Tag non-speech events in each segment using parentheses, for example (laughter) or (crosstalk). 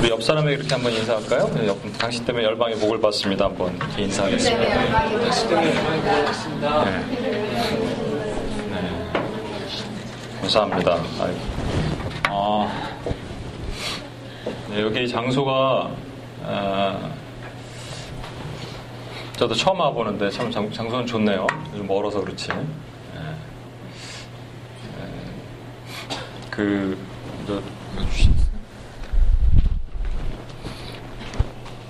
우리 옆 사람에게 이렇게 한번 인사할까요? 네, 옆, 당신 때문에 열방의 복을 받습니다. 한번 이렇게 인사하겠습니다. 당신 때문에 열방의 복을 받습니다. 네. 네. 감사합니다. 아이고. 아, 네, 여기 장소가 아, 저도 처음 와보는데 참 장, 장소는 좋네요. 좀 멀어서 그렇지. 네. 네. 그 저,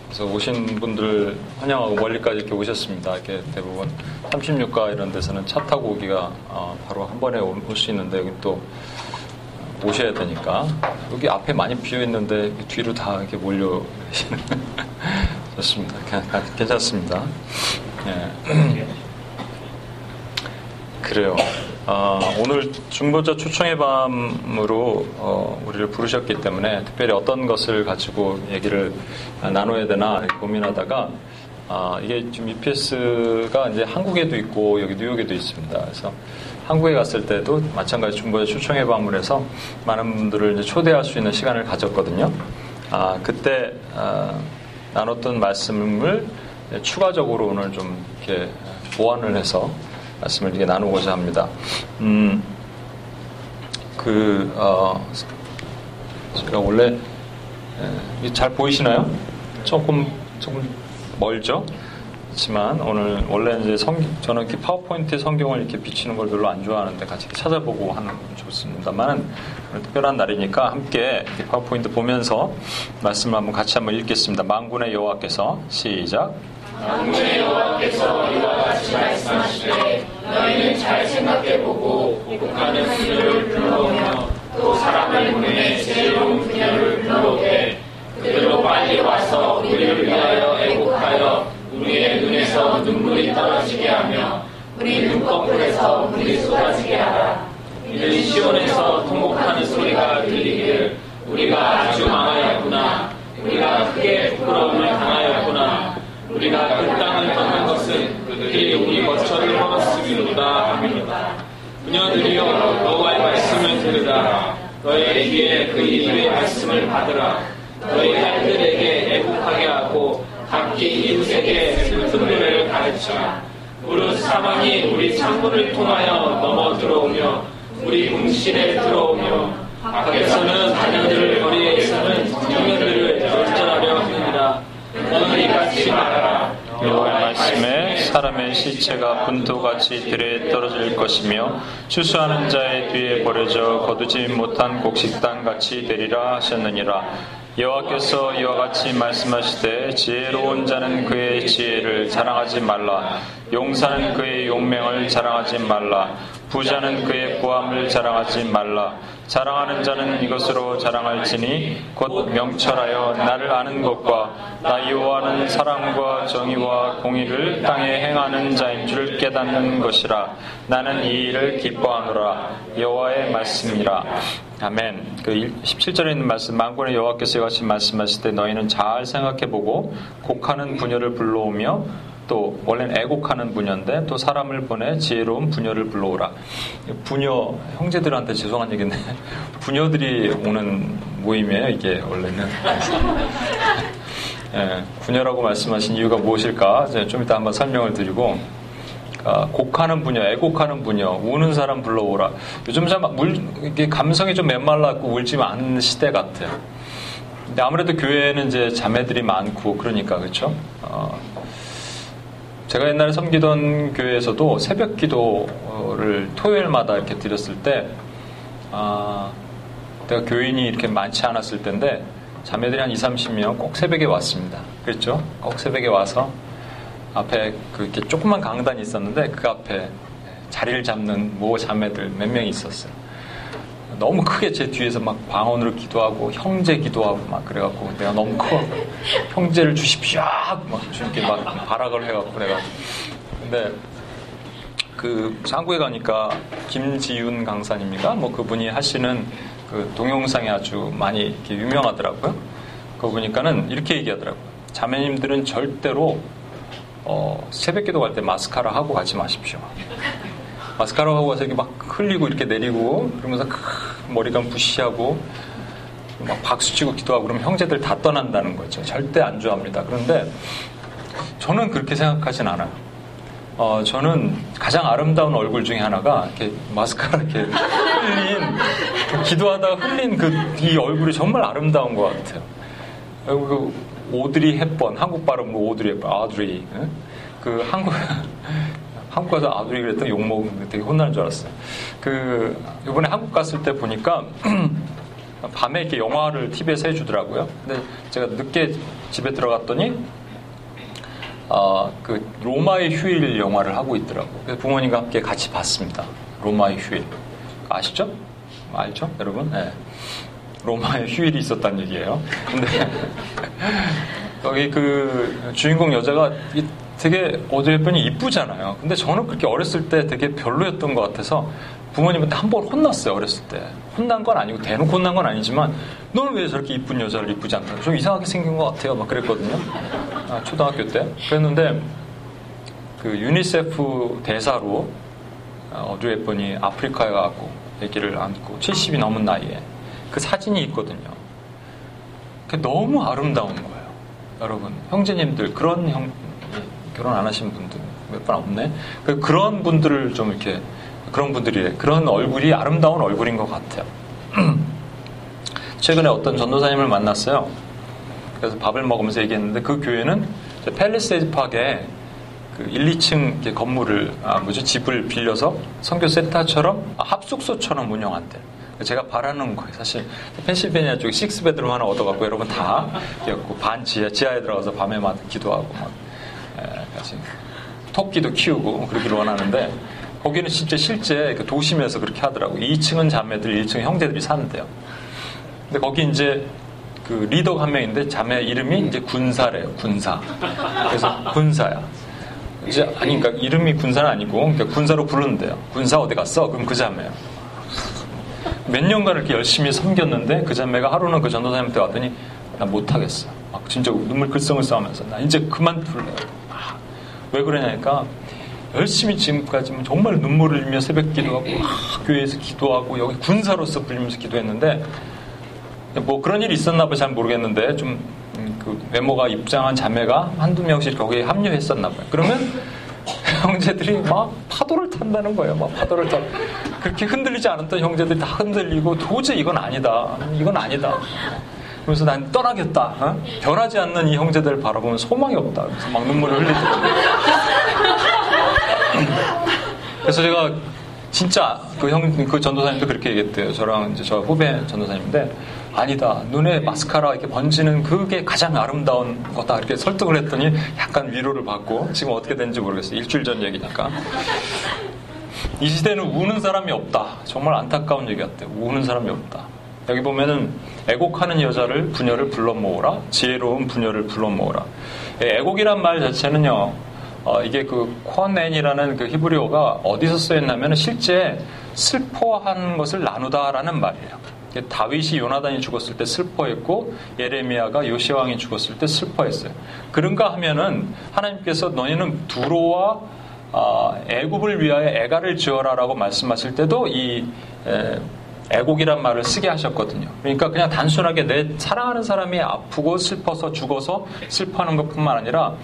그래서 오신 분들 환영하고 멀리까지 이렇게 오셨습니다. 이렇게 대부분 36가 이런 데서는 차 타고 오기가 어, 바로 한 번에 올 수 있는데 여기 또 오셔야 되니까 여기 앞에 많이 비어 있는데 뒤로 다 이렇게 몰려 (laughs) 좋습니다. 괜찮습니다. 예. (clears throat) 그래요. 어, 오늘 중보자 초청의 밤으로 어, 우리를 부르셨기 때문에 특별히 어떤 것을 가지고 얘기를 나눠야 되나 고민하다가 아, 이게 지금 UPS가 이제 한국에도 있고 여기 뉴욕에도 있습니다. 그래서 한국에 갔을 때도 마찬가지 중보자 초청의 밤을 해서 많은 분들을 초대할 수 있는 시간을 가졌거든요. 아, 그때 아, 나눴던 말씀을 추가적으로 오늘 좀 이렇게 보완을 해서 말씀을 이렇게 나누고자 합니다. 음, 그, 어, 제가 원래, 예, 잘 보이시나요? 조금, 조금 멀죠? 그렇지만 오늘 원래 이제 성, 저는 이렇게 파워포인트 성경을 이렇게 비치는 걸 별로 안 좋아하는데 같이 찾아보고 하는 건 좋습니다만은 특별한 날이니까 함께 파워포인트 보면서 말씀을 한번 같이 한번 읽겠습니다. 망군의 여호와께서 시작. 만군의 여호와께서 이와 같이 말씀하시되 너희는 잘 생각해 보고 복하는 분야를 불러오며 또 사람을 보내 새로운 분야를 불러오되 그들로 빨리 와서 우리를 위하여 애국하여 눈에서 눈물이 떨어지게 하며 우리 눈꺼풀에서 물이 쏟아지게 하라 이는 시온에서 통곡하는 소리가 들리기를 우리가 아주 망하였구나 우리가 크게 부끄러움을 당하였구나 우리가 그 땅을 떠난 것은 그들이 우리 거처를 먹었음이로다 합니다. 그녀들이여 너와의 말씀을 들으라. 너의 귀에 그 이들의 말씀을 받으라. 너희 딸들에게 애국하게 하고 각기 이웃에게 노래를 가르치라. 무릇 사망이 우리 창문을 통하여 넘어 들어오며 우리 궁실에 들어오며 밖에서는 자녀들을 거리에서는 청년들을 절절하려 합니다. 너희 같이 말하라. 여호와의 말씀에 사람의 시체가 분토같이 들에 떨어질 것이며 추수하는 자의 뒤에 버려져 거두지 못한 곡식단 같이 되리라 하셨느니라. 여호와께서 이와 같이 말씀하시되 지혜로운 자는 그의 지혜를 자랑하지 말라. 용사는 그의 용맹을 자랑하지 말라. 부자는 그의 부함을 자랑하지 말라. 자랑하는 자는 이것으로 자랑할지니 곧 명철하여 나를 아는 것과 나 여호와는 사랑과 정의와 공의를 땅에 행하는 자인 줄 깨닫는 것이라. 나는 이 일을 기뻐하노라. 여호와의 말씀이라. 아멘. 그 17절에 있는 말씀, 만군의 여호와께서 같이 말씀하실 때 너희는 잘 생각해보고 곡하는 분열을 불러오며 또 원래는 애곡하는 부녀인데 또 사람을 보내 지혜로운 부녀를 불러오라. 부녀 형제들한테 죄송한 얘기인데 (laughs) 부녀들이 오는 모임이에요 이게 원래는. (laughs) 예, 부녀라고 말씀하신 이유가 무엇일까? 좀 이따 한번 설명을 드리고 아, 곡하는 분야, 애곡하는 분야, 우는 사람 불러오라. 요즘 참 물, 이게 감성이 좀 메말랐고 울지 않는 시대 같아요. 근데 아무래도 교회에는 이제 자매들이 많고 그러니까 그렇죠. 어, 제가 옛날에 섬기던 교회에서도 새벽 기도를 토요일마다 이렇게 드렸을 때, 아, 내가 교인이 이렇게 많지 않았을 때인데 자매들이 한 2, 30명 꼭 새벽에 왔습니다. 그렇죠? 꼭 새벽에 와서 앞에 그 이렇게 조그만 강단이 있었는데 그 앞에 자리를 잡는 모 자매들 몇명 있었어요. 너무 크게 제 뒤에서 막 방언으로 기도하고 형제 기도하고 막 그래갖고 내가 너무 커 형제를 주십시오 막 주님께 막 발악을 해갖고 내가 근데 그 상구에 가니까 김지윤 강사님인가 뭐 그분이 하시는 그 동영상이 아주 많이 유명하더라고요. 그거 보니까는 이렇게 얘기하더라고요. 자매님들은 절대로 어, 새벽 기도 갈 때 마스카라 하고 가지 마십시오. 마스카라 하고 가서 이렇게 막 흘리고 이렇게 내리고 그러면서 머리가 부시하고 막 박수치고 기도하고 그러면 형제들 다 떠난다는 거죠. 절대 안 좋아합니다. 그런데 저는 그렇게 생각하진 않아요. 어, 저는 가장 아름다운 얼굴 중에 하나가 이렇게 마스카라 이렇게 흘린 기도하다가 흘린 그 이 얼굴이 정말 아름다운 것 같아요. 그리고 그 오드리 햇번 한국 발음으로 오드리 햇번 아드리 그 한국 한국 가서 아드리 그랬더니 욕 먹으면 되게 혼나는 줄 알았어요. 그 이번에 한국 갔을 때 보니까 (clears throat) 밤에 이렇게 영화를 TV에서 해주더라고요. 근데 제가 늦게 집에 들어갔더니 어, 그 로마의 휴일 영화를 하고 있더라고요. 그래서 부모님과 함께 같이 봤습니다. 로마의 휴일 아시죠? 알죠, 여러분? 네. 로마의 휴일이 있었다는 얘기예요. 근데 (laughs) 여기 그 주인공 여자가 되게 헵번이 이쁘잖아요. 근데 저는 그렇게 어렸을 때 되게 별로였던 것 같아서 부모님한테 한 번 혼났어요 어렸을 때. 혼난 건 아니고 대놓고 혼난 건 아니지만 너는 왜 저렇게 이쁜 여자를 이쁘지 않다 좀 이상하게 생긴 것 같아요. 막 그랬거든요. 아, 초등학교 때. 그랬는데 그 유니세프 대사로 오드리 헵번이 아프리카에 가고 아기를 안고 70이 넘은 나이에 그 사진이 있거든요. 그 너무 아름다운 거예요 여러분. 형제님들 그런 형 결혼 안 하신 분들 몇번 없네 그 그런 분들을 좀 이렇게 그런 분들이 그런 얼굴이 아름다운 얼굴인 것 같아요. (clears throat) 최근에 어떤 전도사님을 만났어요. 그래서 밥을 먹으면서 얘기했는데 그 교회는 팰리세이드 파크에 그 1, 2층 건물을 아 뭐죠 집을 빌려서 선교 센터처럼 아, 합숙소처럼 운영한대. 제가 바라는 거예요. 사실 펜실베니아 쪽에 식스 베드룸 하나 얻어갖고 여러분 다 였고 반 지하 지하에 들어가서 밤에만 기도하고 막 에, 같이 토끼도 키우고 그러기를 원하는데 거기는 진짜 실제 그 도심에서 그렇게 하더라고. 2층은 자매들, 1층은 형제들이 사는데요. 근데 거기 이제 그 리더가 한 명인데 자매 이름이 이제 군사래요. 군사. 그래서 군사야. 이제 아니 그러니까 이름이 군사는 아니고 그러니까 군사로 부르는데요. 군사 어디 갔어? 그럼 그 자매요. 몇 년간 이렇게 열심히 섬겼는데 그 자매가 하루는 그 전도사님한테 왔더니 나 못하겠어. 막 진짜 눈물 글썽을 싸우면서 나 이제 그만 둘래. 아, 왜 그러냐니까 열심히 지금까지 정말 눈물을 흘리며 새벽 기도하고 아, 교회에서 기도하고 여기 군사로서 불리면서 기도했는데 뭐 그런 일이 있었나 봐 잘 모르겠는데 좀그 음, 외모가 입장한 자매가 한두 명씩 거기에 합류했었나 봐요. 그러면 (laughs) 형제들이 막 파도를 탄다는 거예요. 막 파도를 타. 그렇게 흔들리지 않았던 형제들이 다 흔들리고 도저히 이건 아니다. 이건 아니다. 그래서 난 떠나겠다. 어? 변하지 않는 이 형제들을 바라보면 소망이 없다. 그래서 막 눈물을 흘리더라고요. 그래서 제가 진짜 그 형, 그 전도사님도 그렇게 얘기했대요. 저랑 이제 저 후배 전도사님인데 아니다. 눈에 마스카라 이렇게 번지는 그게 가장 아름다운 거다. 이렇게 설득을 했더니 약간 위로를 받고 지금 어떻게 되는지 모르겠어요. 일주일 전 얘기니까. 이 시대는 우는 사람이 없다. 정말 안타까운 얘기 같아요. 우는 사람이 없다. 여기 보면은 애곡하는 여자를 부녀를 불러 모으라. 지혜로운 부녀를 불러 모으라. 애곡이란 말 자체는요. 어, 이게 그 콘앤이라는 그 히브리어가 어디서 쓰였냐면 실제 슬퍼하는 것을 나누다라는 말이에요. 다윗이 요나단이 죽었을 때 슬퍼했고 예레미야가 요시 왕이 죽었을 때 슬퍼했어요. 그런가 하면은 하나님께서 너희는 두로와 어, 애굽을 위하여 애가를 지어라라고 말씀하실 때도 이 에, 애곡이란 말을 쓰게 하셨거든요. 그러니까 그냥 단순하게 내 사랑하는 사람이 아프고 슬퍼서 죽어서 슬퍼하는 것뿐만 아니라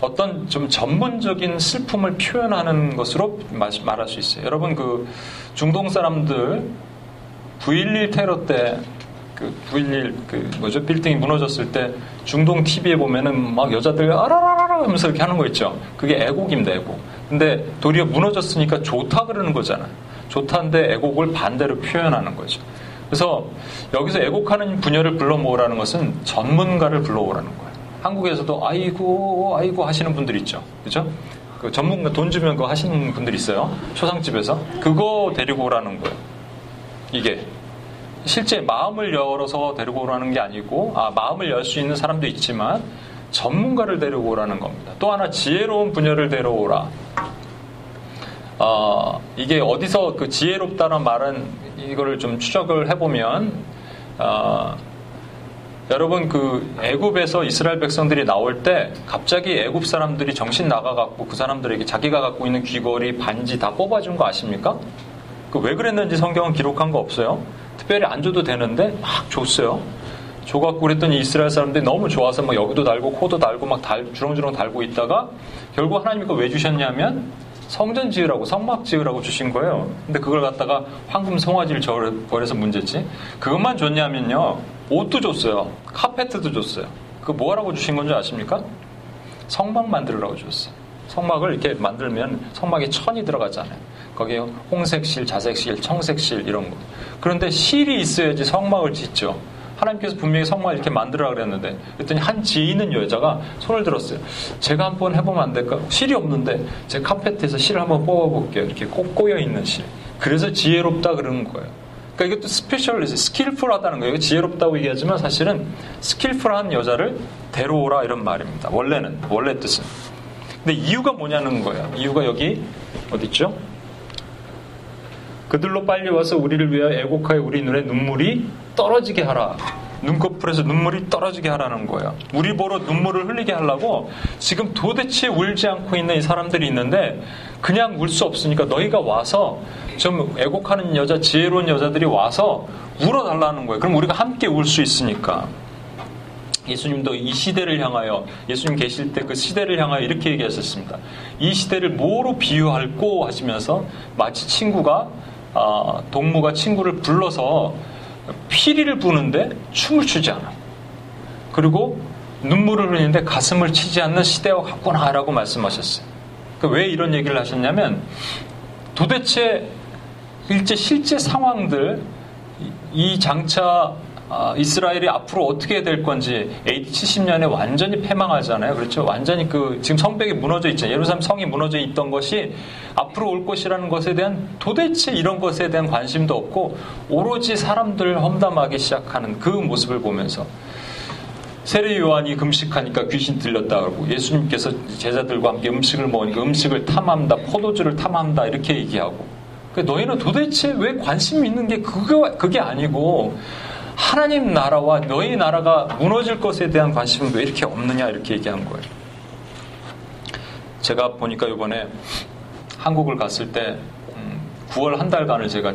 어떤 좀 전문적인 슬픔을 표현하는 것으로 말할 수 있어요. 여러분 그 중동 사람들 9.11 테러 때 그 9.11 그 뭐죠 빌딩이 무너졌을 때 중동 TV에 보면은 막 여자들 아라라라 하면서 이렇게 하는 거 있죠. 그게 애곡입니다, 애곡. 근데 도리어 무너졌으니까 좋다 그러는 거잖아요. 좋다인데 애곡을 반대로 표현하는 거죠. 그래서 여기서 애곡하는 분야를 불러 모으라는 것은 전문가를 불러 오라는 거예요. 한국에서도 아이고 아이고 하시는 분들 있죠. 그죠? 그 전문가 돈 주면 그거 하시는 분들 있어요. 초상집에서 그거 데리고 오라는 거예요. 이게 실제 마음을 열어서 데리고 오라는 게 아니고 아 마음을 열 수 있는 사람도 있지만 전문가를 데리고 오라는 겁니다. 또 하나 지혜로운 분야를 데려오라. 어, 이게 어디서 그 지혜롭다는 말은 이거를 좀 추적을 해보면 어, 여러분 그 애굽에서 이스라엘 백성들이 나올 때 갑자기 애굽 사람들이 정신 나가갖고 그 사람들에게 자기가 갖고 있는 귀걸이 반지 다 뽑아준 거 아십니까? 그 왜 그랬는지 성경은 기록한 거 없어요. 특별히 안 줘도 되는데 막 줬어요. 줘갖고 그랬더니 이스라엘 사람들이 너무 좋아서 막 여기도 달고 코도 달고 막 달, 주렁주렁 달고 있다가 결국 하나님 이거 왜 주셨냐면 성전 지으라고 성막 지으라고 주신 거예요. 근데 그걸 갖다가 황금 송아지를 버려서 문제지. 그것만 줬냐면요. 옷도 줬어요. 카페트도 줬어요. 그 뭐하라고 주신 건지 아십니까? 성막 만들으라고 줬어요. 성막을 이렇게 만들면 성막에 천이 들어가잖아요. 거기에 홍색실, 자색실, 청색실 이런 거. 그런데 실이 있어야지 성막을 짓죠. 하나님께서 분명히 성막을 이렇게 만들어라 그랬는데 그랬더니 한 지혜로운 여자가 손을 들었어요. 제가 한번 해보면 안 될까? 실이 없는데 제 카페트에서 실을 한번 뽑아볼게요. 이렇게 꼭 꼬여 있는 실. 그래서 지혜롭다 그러는 거예요. 그러니까 이것도 specialist, skillful하다는 거예요. 지혜롭다고 얘기하지만 사실은 skillful한 여자를 데려오라 이런 말입니다. 원래는 원래 뜻은. 근데 이유가 뭐냐는 거예요. 이유가 여기 어디 있죠? 그들로 빨리 와서 우리를 위하여 애곡하여 우리 눈에 눈물이 떨어지게 하라. 눈꺼풀에서 눈물이 떨어지게 하라는 거예요. 우리 보러 눈물을 흘리게 하려고 지금 도대체 울지 않고 있는 이 사람들이 있는데 그냥 울 수 없으니까 너희가 와서 좀 애곡하는 여자, 지혜로운 여자들이 와서 울어달라는 거예요. 그럼 우리가 함께 울 수 있으니까. 예수님도 이 시대를 향하여 예수님 계실 때 그 시대를 향하여 이렇게 얘기하셨습니다. 이 시대를 뭐로 비유할꼬 하시면서 마치 친구가 아, 동무가 친구를 불러서 피리를 부는데 춤을 추지 않아. 그리고 눈물을 흘리는데 가슴을 치지 않는 시대와 같구나라고 말씀하셨어요. 그왜 이런 얘기를 하셨냐면 도대체 일제 실제 상황들 이 장차 아, 이스라엘이 앞으로 어떻게 될 건지 AD 70년에 완전히 패망하잖아요. 그렇죠? 완전히 그 지금 성벽이 무너져 있잖아요. 예루살렘 성이 무너져 있던 것이 앞으로 올 것이라는 것에 대한 도대체 이런 것에 대한 관심도 없고 오로지 사람들 험담하기 시작하는 그 모습을 보면서 세례 요한이 금식하니까 귀신 들렸다 그러고 예수님께서 제자들과 함께 음식을 먹으니까 음식을 탐한다, 포도주를 탐한다 이렇게 얘기하고 그러니까 너희는 도대체 왜 관심 있는 게 그거 그게 아니고 하나님 나라와 너희 나라가 무너질 것에 대한 관심은 왜 이렇게 없느냐 이렇게 얘기한 거예요. 제가 보니까 이번에 한국을 갔을 때 9월 음, 한 달간을 제가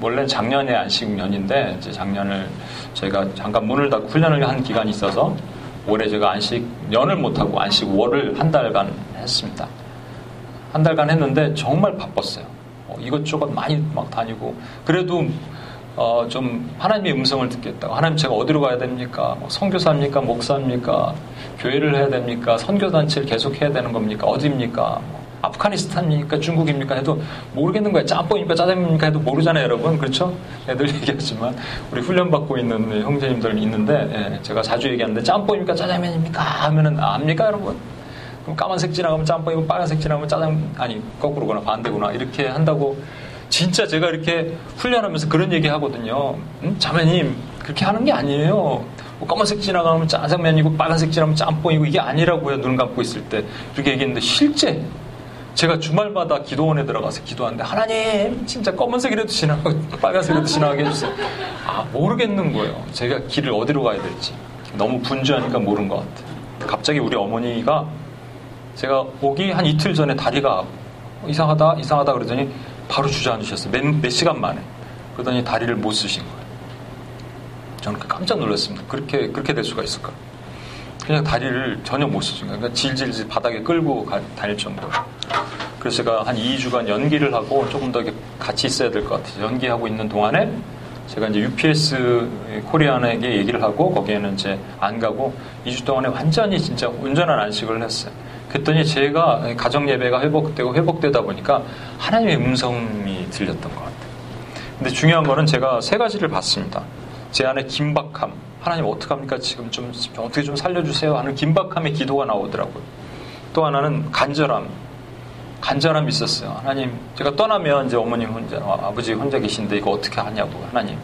원래는 작년에 안식년인데 이제 작년을 제가 잠깐 문을 닫고 훈련을 한 기간이 있어서 올해 제가 안식 년을 못하고 안식 월을 한 달간 했습니다. 한 달간 했는데 정말 바빴어요. 어, 이것저것 많이 막 다니고 그래도 어, 좀 하나님의 음성을 듣겠다고. 하나님 제가 어디로 가야 됩니까? 뭐 선교사입니까? 목사입니까? 교회를 해야 됩니까? 선교단체를 계속 해야 되는 겁니까? 어디입니까? 뭐 아프가니스탄입니까? 중국입니까? 해도 모르겠는 거예요. 짬뽕입니까? 짜장면입니까? 해도 모르잖아요, 여러분. 그렇죠? 애들 (laughs) 얘기하지만 우리 훈련 받고 있는 형제님들 있는데 예, 제가 자주 얘기하는데 짬뽕입니까? 짜장면입니까? 하면은 아, 압니까, 여러분? 그럼 까만색 지나가면 짬뽕이고 빨간색 지나가면 짜장 아니 거꾸로거나 반대구나 이렇게 한다고 진짜 제가 이렇게 훈련하면서 그런 얘기 하거든요. 음? 자매님, 그렇게 하는 게 아니에요. 뭐 검은색 지나가면 짜장면이고 빨간색 지나가면 짬뽕이고 이게 아니라고요. 눈 감고 있을 때. 그렇게 얘기했는데 실제 제가 주말마다 기도원에 들어가서 기도하는데 하나님 진짜 검은색이라도 지나가고 (laughs) 빨간색이라도 지나가게 해주세요. 아 모르겠는 거예요. 제가 길을 어디로 가야 될지. 너무 분주하니까 모르는 것 같아요. 갑자기 우리 어머니가 제가 오기 한 이틀 전에 다리가 이상하다 이상하다 그러더니 바로 주저앉으셨어요. 몇, 몇 시간 만에. 그러더니 다리를 못 쓰신 거예요. 저는 그 깜짝 놀랐습니다. 그렇게, 그렇게 될 수가 있을까? 그냥 다리를 전혀 못 쓰신 거예요. 그러니까 질질 바닥에 끌고 가, 다닐 정도로. 그래서 제가 한 2주간 연기를 하고 조금 더 같이 있어야 될 것 같아요. 연기하고 있는 동안에 제가 이제 UPS 코리안에게 얘기를 하고 거기에는 이제 안 가고 2주 동안에 완전히 진짜 온전한 안식을 했어요. 그랬더니 제가 가정 예배가 회복되고 회복되다 보니까 하나님의 음성이 들렸던 것 같아요. 근데 중요한 거는 제가 세 가지를 봤습니다. 제 안에 긴박함, 하나님 어떡합니까? 지금 좀 어떻게 좀 살려주세요 하는 긴박함의 기도가 나오더라고요. 또 하나는 간절함, 간절함이 있었어요. 하나님, 제가 떠나면 이제 어머님 혼자, 아버지 혼자 계신데 이거 어떻게 하냐고, 하나님.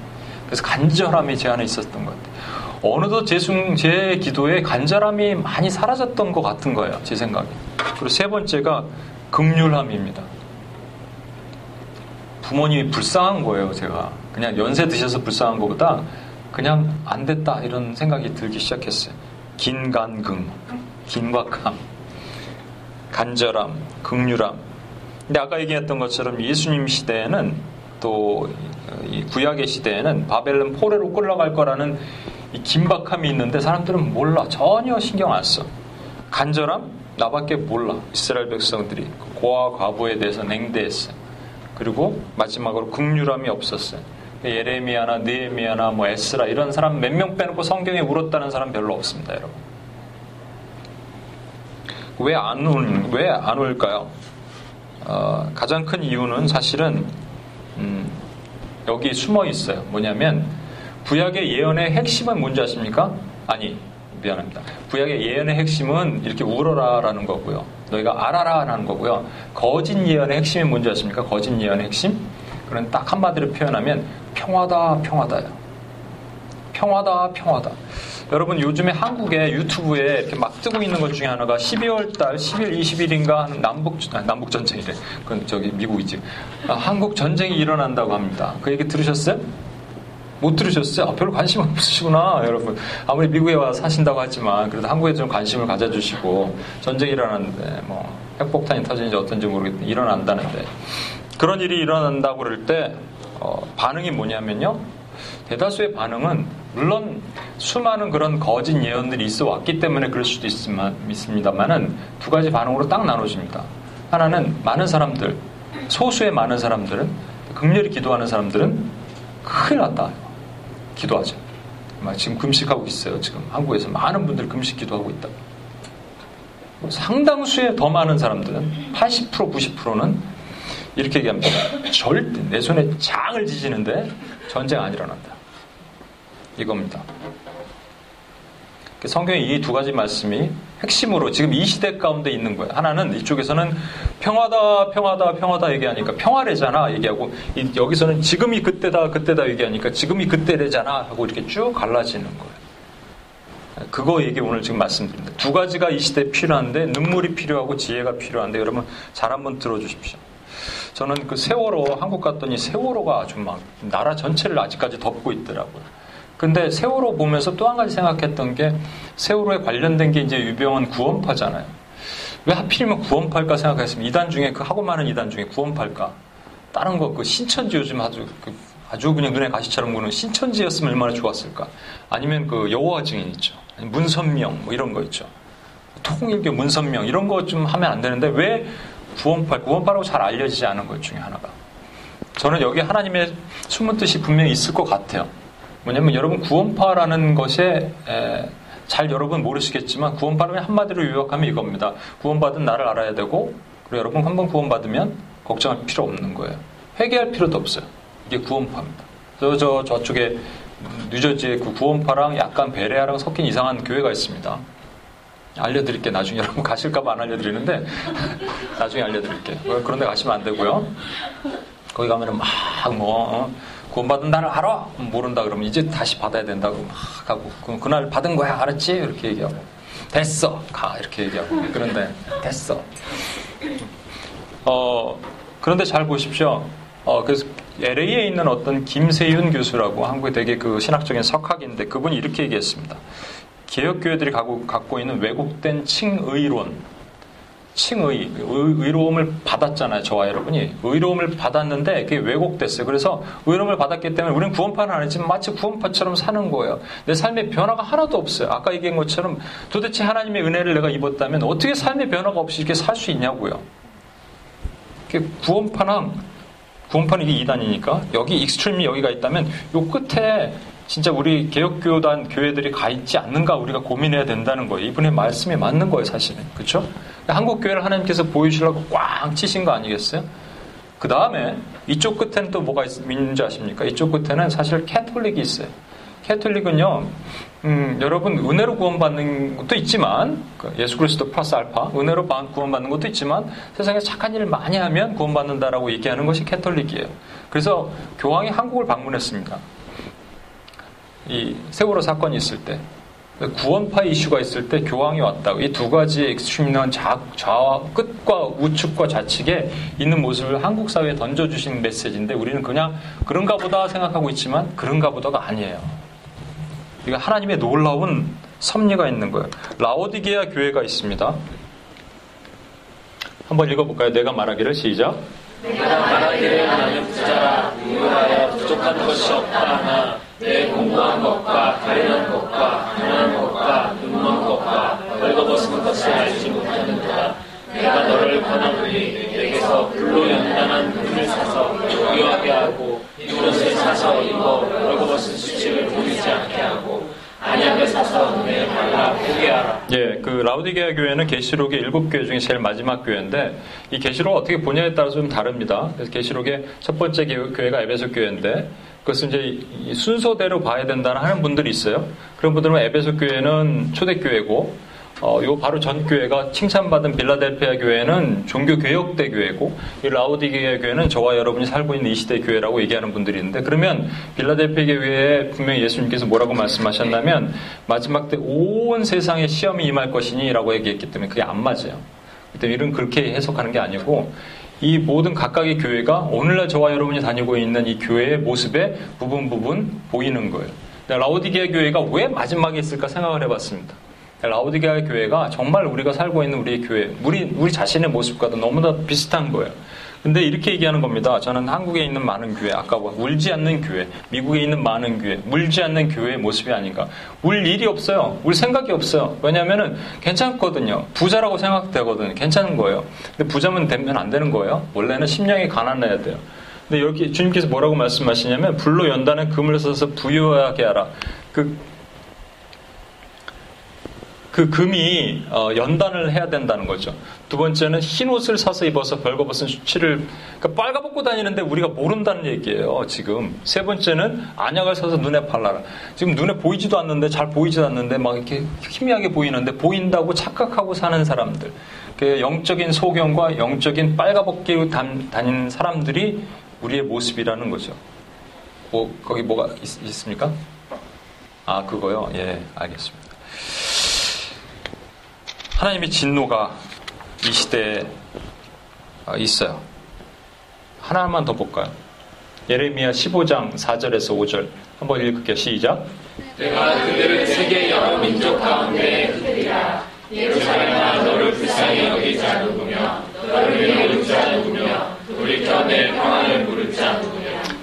그래서 간절함이 제 안에 있었던 것 같아요. 어느덧 제, 제 기도에 간절함이 많이 사라졌던 것 같은 거예요. 제 생각에. 그리고 세 번째가 극률함입니다. 부모님이 불쌍한 거예요, 제가. 그냥 연세 드셔서 불쌍한 것보다 그냥 안 됐다 이런 생각이 들기 시작했어요. 긴간긍, 긴박함, 간절함, 극률함. 근데 아까 얘기했던 것처럼 예수님 시대에는 또 구약의 시대에는 바벨론 포레로 끌려갈 거라는 이 긴박함이 있는데 사람들은 몰라 전혀 신경 안 써. 간절함 나밖에 몰라 이스라엘 백성들이 고아 과부에 대해서 냉대했어요. 그리고 마지막으로 극률함이 없었어요. 예레미야나 느헤미야나 뭐 에스라 이런 사람 몇 명 빼놓고 성경에 울었다는 사람 별로 없습니다, 여러분. 왜 안 울, 왜 안 울까요? 어, 가장 큰 이유는 사실은 음, 여기 숨어 있어요. 뭐냐면 구약의 예언의 핵심은 뭔지 아십니까? 아니 미안합니다. 구약의 예언의 핵심은 이렇게 울어라라는 거고요. 너희가 알아라라는 거고요. 거짓 예언의 핵심이 뭔지 아십니까? 거짓 예언의 핵심? 그런 딱 한마디로 표현하면 평화다 평화다요. 평화다 평화다. 여러분 요즘에 한국에 유튜브에 이렇게 막 뜨고 있는 것 중에 하나가 12월 달 10일 20일인가 하는 남북 아니, 남북 전쟁이래. 그건 저기 미국이지. 아, 한국 전쟁이 일어난다고 합니다. 그 얘기 들으셨어요? 못 들으셨어요? 아, 별로 관심 없으시구나, 여러분. 아무리 미국에 와 사신다고 하지만, 그래도 한국에 좀 관심을 가져주시고, 전쟁이 일어나는데, 뭐, 핵폭탄이 터지는지 어떤지 모르겠는데, 일어난다는데. 그런 일이 일어난다고 그럴 때, 어, 반응이 뭐냐면요. 대다수의 반응은 물론 수많은 그런 거짓 예언들이 있어 왔기 때문에 그럴 수도 있습니다만은 두 가지 반응으로 딱 나눠집니다. 하나는 많은 사람들, 소수의 많은 사람들은 극렬히 기도하는 사람들은 큰일 났다. 기도하죠. 지금 금식하고 있어요. 지금 한국에서 많은 분들 금식 기도하고 있다. 상당수의 더 많은 사람들은 80% 90%는 이렇게 얘기합니다. 절대 내 손에 장을 지지는데 전쟁 안 일어난다. 이겁니다. 성경의 이 두 가지 말씀이 핵심으로 지금 이 시대 가운데 있는 거예요. 하나는 이쪽에서는 평화다, 평화다, 평화다 얘기하니까 평화래잖아 얘기하고 여기서는 지금이 그때다, 그때다 얘기하니까 지금이 그때래잖아 하고 이렇게 쭉 갈라지는 거예요. 그거 얘기 오늘 지금 말씀드립니다. 두 가지가 이 시대에 필요한데 눈물이 필요하고 지혜가 필요한데 여러분 잘 한번 들어주십시오. 저는 그 세월호 한국 갔더니 세월호가 아주 막 나라 전체를 아직까지 덮고 있더라고요. 근데 세월호 보면서 또 한 가지 생각했던 게 세월호에 관련된 게 이제 유병원 구원파잖아요. 왜 하필이면 구원파일까 생각했으면 이단 중에 그 하고 많은 이단 중에 구원파일까? 다른 거 그 신천지 요즘 아주 그 아주 그냥 눈에 가시처럼 보는 신천지였으면 얼마나 좋았을까? 아니면 그 여호와 증인 있죠. 문선명 뭐 이런 거 있죠. 통일교 문선명 이런 거 좀 하면 안 되는데 왜 구원파 구원파라고 잘 알려지지 않은 것 중에 하나가 저는 여기 하나님의 숨은 뜻이 분명히 있을 것 같아요. 뭐냐면 여러분 구원파라는 것에 에, 잘 여러분 모르시겠지만 구원파는 한마디로 요약하면 이겁니다. 구원받은 나를 알아야 되고 그리고 여러분 한번 구원받으면 걱정할 필요 없는 거예요. 회개할 필요도 없어요. 이게 구원파입니다. 저, 저 저쪽에 뉴저지에 그 구원파랑 약간 베레아랑 섞인 이상한 교회가 있습니다. 알려드릴게 나중에 (laughs) 여러분 가실까봐 안 알려드리는데 (laughs) 나중에 알려드릴게 그런데 가시면 안 되고요 거기 가면은 막뭐 어, 구원받은 나를 알아? 모른다 그러면 이제 다시 받아야 된다고 막 하고 그럼 그날 받은 거야? 알았지? 이렇게 얘기하고. 됐어. 가. 이렇게 얘기하고. 그런데 됐어. 어 그런데 잘 보십시오. 어 그래서 LA에 있는 어떤 김세윤 교수라고 한국에 되게 그 신학적인 석학인데 그분이 이렇게 얘기했습니다. 개혁교회들이 갖고 있는 왜곡된 칭의론 칭의, 의로움을 받았잖아요. 저와 여러분이. 의로움을 받았는데 그게 왜곡됐어요. 그래서 의로움을 받았기 때문에 우리는 구원파는 아니지만 마치 구원파처럼 사는 거예요. 내 삶의 변화가 하나도 없어요. 아까 얘기한 것처럼 도대체 하나님의 은혜를 내가 입었다면 어떻게 삶의 변화가 없이 이렇게 살 수 있냐고요. 구원파랑 구원파는 이게 이단이니까 여기 extreme이 여기가 있다면 요 끝에 진짜 우리 개혁교단 교회들이 가 있지 않는가 우리가 고민해야 된다는 거예요. 이분의 말씀이 맞는 거예요, 사실은. 그렇죠? 한국 교회를 하나님께서 보여주려고 꽝 치신 거 아니겠어요? 그 다음에 이쪽 끝에는 또 뭐가 있는지 아십니까? 이쪽 끝에는 사실 캐톨릭이 있어요. 캐톨릭은요, 음, 여러분 은혜로 구원받는 것도 있지만 그 예수 그리스도 플러스 알파 은혜로 구원받는 것도 있지만 세상에 착한 일을 많이 하면 구원받는다라고 얘기하는 것이 캐톨릭이에요. 그래서 교황이 한국을 방문했습니다. 이 세월호 사건이 있을 때 구원파 이슈가 있을 때 교황이 왔다고 이두 가지 엑스트림은 좌와 끝과 우측과 좌측에 있는 모습을 한국 사회에 던져주신 메시지인데 우리는 그냥 그런가 보다 생각하고 있지만 그런가 보다가 아니에요. 이거 하나님의 놀라운 섭리가 있는 거예요. 라오디게아 교회가 있습니다. 한번 읽어볼까요? 내가 말하기를 시작. 내가 말하기를 나는 부자라 유하여 부족한 것이 없다 하나 내 공부한 것과 가련한 것과 가난한 것과 눈먼 것과 벌거벗은 것을 알지 못하는 도다 내가 너를 권하노니 내게서 불로 연단한 금을 사서 유하게 하고 이것을 사서 입어 벌거벗은 수치를 보이지 않게 하고 안약을 사서 눈에 발라 보게 하라. 예, 그 라우디게아 교회는 계시록의 일곱 교회 중에 제일 마지막 교회인데 이 계시록 어떻게 보냐에 따라서 좀 다릅니다. 그래서 계시록의 첫 번째 교회가 에베소 교회인데 그것은 이제 순서대로 봐야 된다는 하는 분들이 있어요. 그런 분들은 에베소 교회는 초대교회고 어, 요 바로 전 교회가 칭찬받은 빌라델피아 교회는 종교 개혁대 교회고 이 라우디게아 교회는 저와 여러분이 살고 있는 이 시대 교회라고 얘기하는 분들이 있는데 그러면 빌라델피아 교회에 분명히 예수님께서 뭐라고 말씀하셨냐면 마지막 때 온 세상에 시험이 임할 것이니라고 얘기했기 때문에 그게 안 맞아요. 그때 이런 그렇게 해석하는 게 아니고 이 모든 각각의 교회가 오늘날 저와 여러분이 다니고 있는 이 교회의 모습에 부분 부분 보이는 거예요. 라우디게아 교회가 왜 마지막에 있을까 생각을 해봤습니다. 라우디게아 교회가 정말 우리가 살고 있는 우리의 교회, 우리, 우리 자신의 모습과도 너무나 비슷한 거예요. 근데 이렇게 얘기하는 겁니다. 저는 한국에 있는 많은 교회, 아까 뭐 울지 않는 교회, 미국에 있는 많은 교회, 울지 않는 교회의 모습이 아닌가. 울 일이 없어요. 울 생각이 없어요. 왜냐면은 괜찮거든요. 부자라고 생각되거든요. 괜찮은 거예요. 근데 부자면 되면 안 되는 거예요. 원래는 심령이 가난해야 돼요. 근데 이렇게 주님께서 뭐라고 말씀하시냐면 불로 연단은 금을 써서 부유하게 하라. 그, 그 금이 어, 연단을 해야 된다는 거죠. 두 번째는 흰 옷을 사서 입어서 벌거벗은 수치를 그러니까 빨가벗고 다니는데 우리가 모른다는 얘기예요. 지금 세 번째는 안약을 사서 눈에 발라라. 지금 눈에 보이지도 않는데 잘 보이지도 않는데 막 이렇게 희미하게 보이는데 보인다고 착각하고 사는 사람들. 그 영적인 소경과 영적인 빨가벗기로 다니는 사람들이 우리의 모습이라는 거죠. 뭐 거기 뭐가 있, 있습니까? 아 그거요. 예, 알겠습니다. 하나님의 진노가 이 시대에 어, 있어요. 하나만 더 볼까요? 예레미야 15장 4절에서 5절 한번 읽을게요. 시작. 내가 그들을 세계 여러 민족 가운데 흩으리라 예루살렘아 너를 불쌍히 여기지 않으며 너를 위해 울지 않으며 돌이켜 내 평안을 물을지 않으며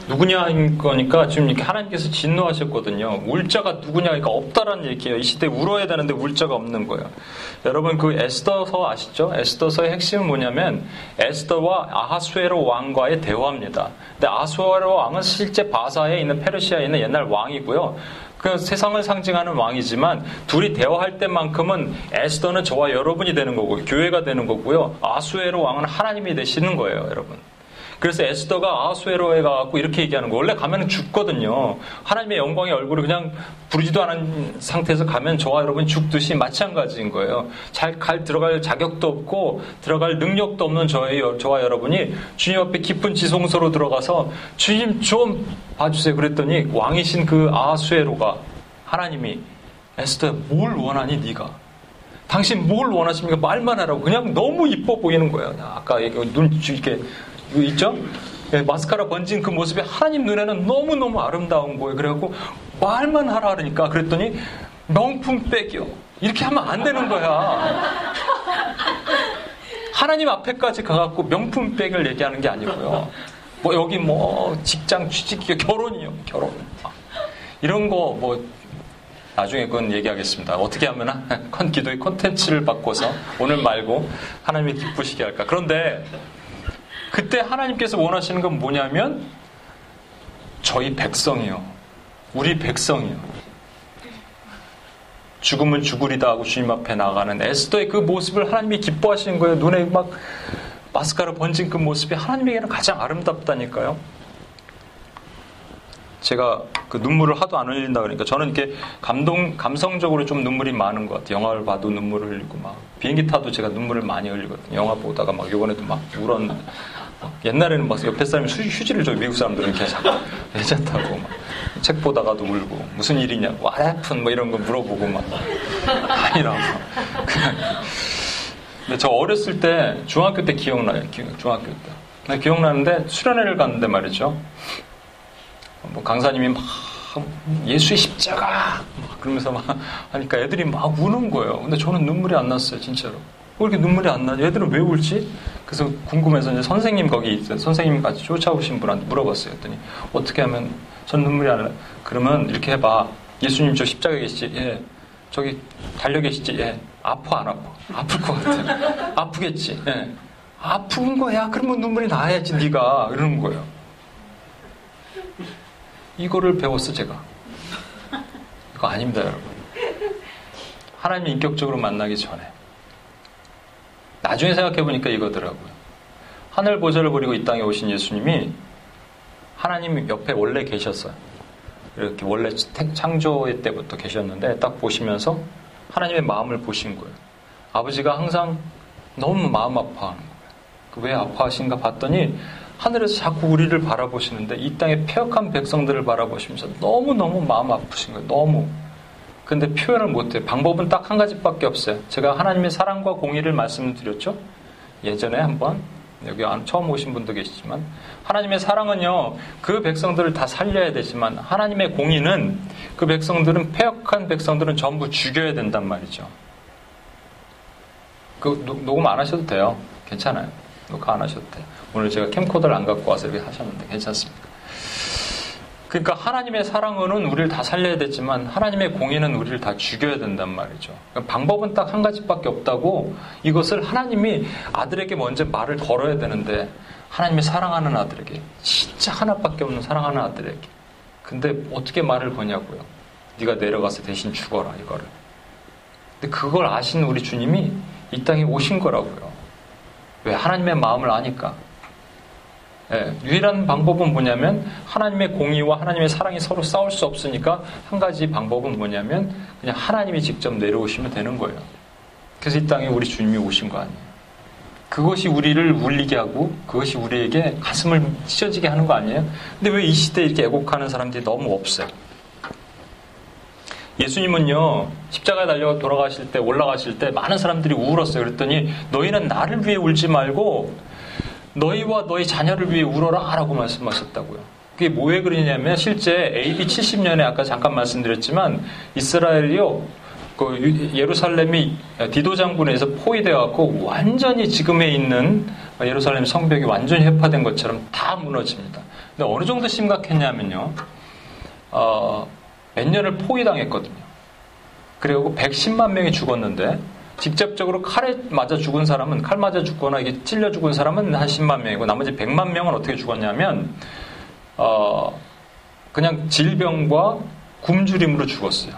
누구냐인 거니까 지금 이렇게 하나님께서 진노하셨거든요. 울자가 누구냐니까 없다라는 얘기예요. 이 시대에 울어야 되는데 울자가 없는 거예요. 여러분 그 에스더서 아시죠? 에스더서의 핵심은 뭐냐면 에스더와 아하수에로 왕과의 대화입니다. 근데 아하수에로 왕은 실제 바사에 있는 페르시아에 있는 옛날 왕이고요. 그 세상을 상징하는 왕이지만 둘이 대화할 때만큼은 에스더는 저와 여러분이 되는 거고 교회가 되는 거고요. 아수에로 왕은 하나님이 되시는 거예요, 여러분. 그래서 에스더가 아수에로에 가갖고 이렇게 얘기하는 거. 원래 가면 죽거든요. 하나님의 영광의 얼굴을 그냥 부르지도 않은 상태에서 가면 저와 여러분이 죽듯이 마찬가지인 거예요. 잘 갈 들어갈 자격도 없고 들어갈 능력도 없는 저의, 저와 여러분이 주님 앞에 깊은 지성소로 들어가서 주님 좀 봐주세요. 그랬더니 왕이신 그 아수에로가 하나님이 에스더야 뭘 원하니 네가? 당신 뭘 원하십니까? 말만 하라고. 그냥 너무 이뻐 보이는 거예요. 아까 눈 이렇게 이거 있죠? 예, 마스카라 번진 그 모습이 하나님 눈에는 너무너무 아름다운 거예요. 그래갖고 말만 하라 그러니까 그랬더니 명품 백이요. 이렇게 하면 안 되는 거야. 하나님 앞에까지 가갖고 명품 백을 얘기하는 게 아니고요. 뭐 여기 뭐 직장 취직 결혼이요. 결혼. 이런 거 뭐 나중에 그건 얘기하겠습니다. 어떻게 하면 컨 기도의 콘텐츠를 바꿔서 오늘 말고 하나님이 기쁘시게 할까. 그런데 그때 하나님께서 원하시는 건 뭐냐면 저희 백성이요. 우리 백성이요. 죽으면 죽으리다 하고 주님 앞에 나가는 에스더의 그 모습을 하나님이 기뻐하시는 거예요. 눈에 막 마스카라 번진 그 모습이 하나님에게는 가장 아름답다니까요. 제가 그 눈물을 하도 안 흘린다 그러니까 저는 이렇게 감동 감성적으로 좀 눈물이 많은 것 같아요. 영화를 봐도 눈물을 흘리고 막 비행기 타도 제가 눈물을 많이 흘리거든요. 영화 보다가 막 이번에도 막 울었는데 옛날에는 막 옆에 사람이 휴지를 줘 미국 사람들은 자꾸 괜찮다고 막. 책 보다가도 울고 무슨 일이냐 what happened 뭐 이런 거 물어보고 막. 아니라고 근데 저 어렸을 때 중학교 때 기억나요. 중학교 때. 기억나는데 수련회를 갔는데 말이죠. 뭐 강사님이 막 예수의 십자가 그러면서 막 하니까 애들이 막 우는 거예요. 근데 저는 눈물이 안 났어요 진짜로 왜 이렇게 눈물이 안 나지? 애들은 왜 울지? 그래서 궁금해서 이제 선생님 거기 있어요. 선생님 같이 쫓아오신 분한테 물어봤어요. 했더니 어떻게 하면 전 눈물이 안 나. 그러면 이렇게 해봐. 예수님 저 십자가에 계시지? 예. 저기 달려 계시지? 예. 아파 안 아파? 아플 것 같아. (laughs) 아프겠지? 예. 아픈 거야. 그러면 눈물이 나야지 네가 이러는 거예요. 이거를 배웠어 제가. 이거 아닙니다 여러분. 하나님 인격적으로 만나기 전에. 나중에 생각해보니까 이거더라고요. 하늘 보좌를 버리고 이 땅에 오신 예수님이 하나님 옆에 원래 계셨어요. 이렇게 원래 창조 때부터 계셨는데 딱 보시면서 하나님의 마음을 보신 거예요. 아버지가 항상 너무 마음 아파하는 거예요. 그왜 아파하신가 봤더니 하늘에서 자꾸 우리를 바라보시는데 이 땅의 폐역한 백성들을 바라보시면서 너무너무 마음 아프신 거예요. 너무. 근데 표현을 못해요. 방법은 딱 한 가지밖에 없어요. 제가 하나님의 사랑과 공의를 말씀드렸죠. 예전에 한번 여기 처음 오신 분도 계시지만 하나님의 사랑은요 그 백성들을 다 살려야 되지만 하나님의 공의는 그 백성들은 폐역한 백성들은 전부 죽여야 된단 말이죠. 그 녹음 안 하셔도 돼요. 괜찮아요. 녹화 안 하셔도 돼요. 오늘 제가 캠코더를 안 갖고 와서 이렇게 하셨는데 괜찮습니다. 그러니까 하나님의 사랑은 우리를 다 살려야 되지만 하나님의 공의는 우리를 다 죽여야 된단 말이죠. 그러니까 방법은 딱 한 가지밖에 없다고 이것을 하나님이 아들에게 먼저 말을 걸어야 되는데 하나님의 사랑하는 아들에게 진짜 하나밖에 없는 사랑하는 아들에게 근데 어떻게 말을 거냐고요. 네가 내려가서 대신 죽어라 이거를. 근데 그걸 아신 우리 주님이 이 땅에 오신 거라고요. 왜 하나님의 마음을 아니까. 예, 유일한 방법은 뭐냐면 하나님의 공의와 하나님의 사랑이 서로 싸울 수 없으니까 한 가지 방법은 뭐냐면 그냥 하나님이 직접 내려오시면 되는 거예요. 그래서 이 땅에 우리 주님이 오신 거 아니에요. 그것이 우리를 울리게 하고 그것이 우리에게 가슴을 찢어지게 하는 거 아니에요? 근데 왜 이 시대에 이렇게 애곡하는 사람들이 너무 없어요? 예수님은요 십자가에 달려 돌아가실 때 올라가실 때 많은 사람들이 울었어요. 그랬더니 너희는 나를 위해 울지 말고 너희와 너희 자녀를 위해 울어라 라고 말씀하셨다고요. 그게 뭐에 그러냐면 실제 AD 70년에 아까 잠깐 말씀드렸지만 이스라엘이요 그 예루살렘이 디도 장군에서 포위되어 갖고 완전히 지금에 있는 예루살렘 성벽이 완전히 해파된 것처럼 다 무너집니다. 근데 어느 정도 심각했냐면요. 어, 몇 년을 포위당했거든요. 그리고 110만 명이 죽었는데 직접적으로 칼에 맞아 죽은 사람은 칼 맞아 죽거나 이게 찔려 죽은 사람은 한 10만 명이고 나머지 100만 명은 어떻게 죽었냐면 어 그냥 질병과 굶주림으로 죽었어요.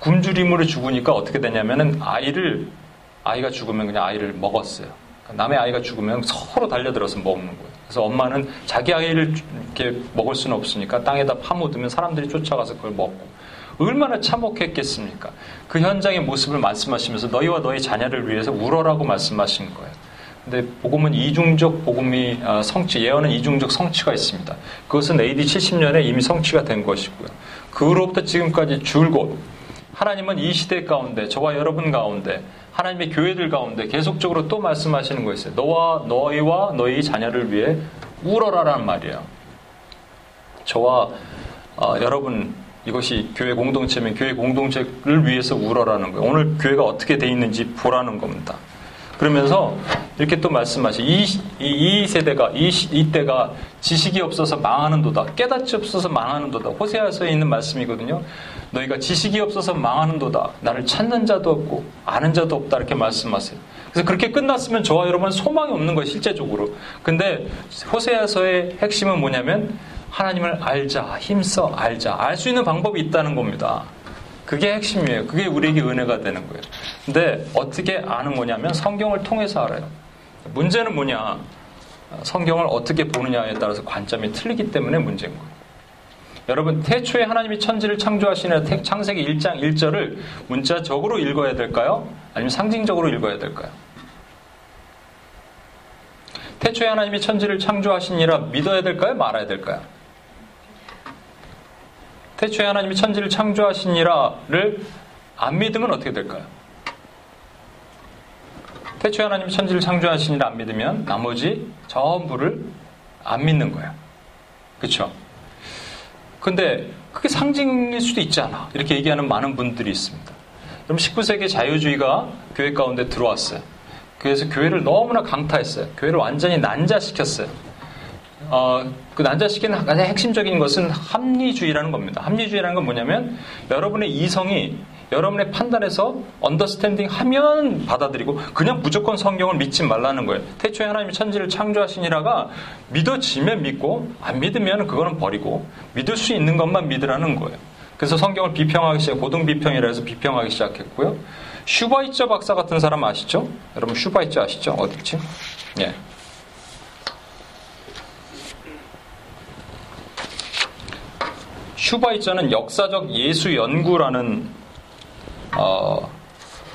굶주림으로 죽으니까 어떻게 되냐면은 아이를 아이가 죽으면 그냥 아이를 먹었어요. 남의 아이가 죽으면 서로 달려들어서 먹는 거예요. 그래서 엄마는 자기 아이를 이렇게 먹을 수는 없으니까 땅에다 파묻으면 사람들이 쫓아가서 그걸 먹고 얼마나 참혹했겠습니까? 그 현장의 모습을 말씀하시면서 너희와 너희 자녀를 위해서 울어라고 말씀하신 거예요. 근데 복음은 이중적 복음이 아, 성취 예언은 이중적 성취가 있습니다. 그것은 AD 70년에 이미 성취가 된 것이고요. 그 후로부터 지금까지 줄곧 하나님은 이 시대 가운데 저와 여러분 가운데 하나님의 교회들 가운데 계속적으로 또 말씀하시는 거였어요. 너와 너희와 너희 자녀를 위해 울어라라는 말이에요. 저와 어, 여러분 이것이 교회 공동체면 교회 공동체를 위해서 울어라는 거예요. 오늘 교회가 어떻게 돼 있는지 보라는 겁니다. 그러면서 이렇게 또 말씀하시 이, 이, 이 세대가 이, 이때가 지식이 없어서 망하는도다 깨닫지 없어서 망하는도다. 호세아서에 있는 말씀이거든요. 너희가 지식이 없어서 망하는도다. 나를 찾는 자도 없고 아는 자도 없다. 이렇게 말씀하세요. 그래서 그렇게 끝났으면 저와 여러분 소망이 없는 거예요 실제적으로. 근데 호세아서의 핵심은 뭐냐면 하나님을 알자, 힘써 알자, 알 수 있는 방법이 있다는 겁니다. 그게 핵심이에요. 그게 우리에게 은혜가 되는 거예요. 근데 어떻게 아는 거냐면 성경을 통해서 알아요. 문제는 뭐냐? 성경을 어떻게 보느냐에 따라서 관점이 틀리기 때문에 문제인 거예요. 여러분, 태초에 하나님이 천지를 창조하시는 창세기 1장 1절을 문자적으로 읽어야 될까요? 아니면 상징적으로 읽어야 될까요? 태초에 하나님이 천지를 창조하시니라 믿어야 될까요? 말아야 될까요? 태초에 하나님이 천지를 창조하시니라를 안 믿으면 어떻게 될까요? 태초에 하나님이 천지를 창조하시니라 안 믿으면 나머지 전부를 안 믿는 거예요. 그렇죠? 근데 그게 상징일 수도 있잖아. 이렇게 얘기하는 많은 분들이 있습니다. 그럼 19세기 자유주의가 교회 가운데 들어왔어요. 그래서 교회를 너무나 강타했어요. 교회를 완전히 난자시켰어요. 어, 그 난자시키는 가장 핵심적인 것은 합리주의라는 겁니다. 합리주의라는 건 뭐냐면 여러분의 이성이 여러분의 판단에서 언더스탠딩 하면 받아들이고 그냥 무조건 성경을 믿지 말라는 거예요. 태초에 하나님이 천지를 창조하시니라가 믿어지면 믿고 안 믿으면 그거는 버리고 믿을 수 있는 것만 믿으라는 거예요. 그래서 성경을 비평하기 시작, 고등 비평이라 해서 비평하기 시작했고요. 슈바이처 박사 같은 사람 아시죠? 여러분 슈바이처 아시죠? 어디지? 예. 슈바이처는 역사적 예수 연구라는 어,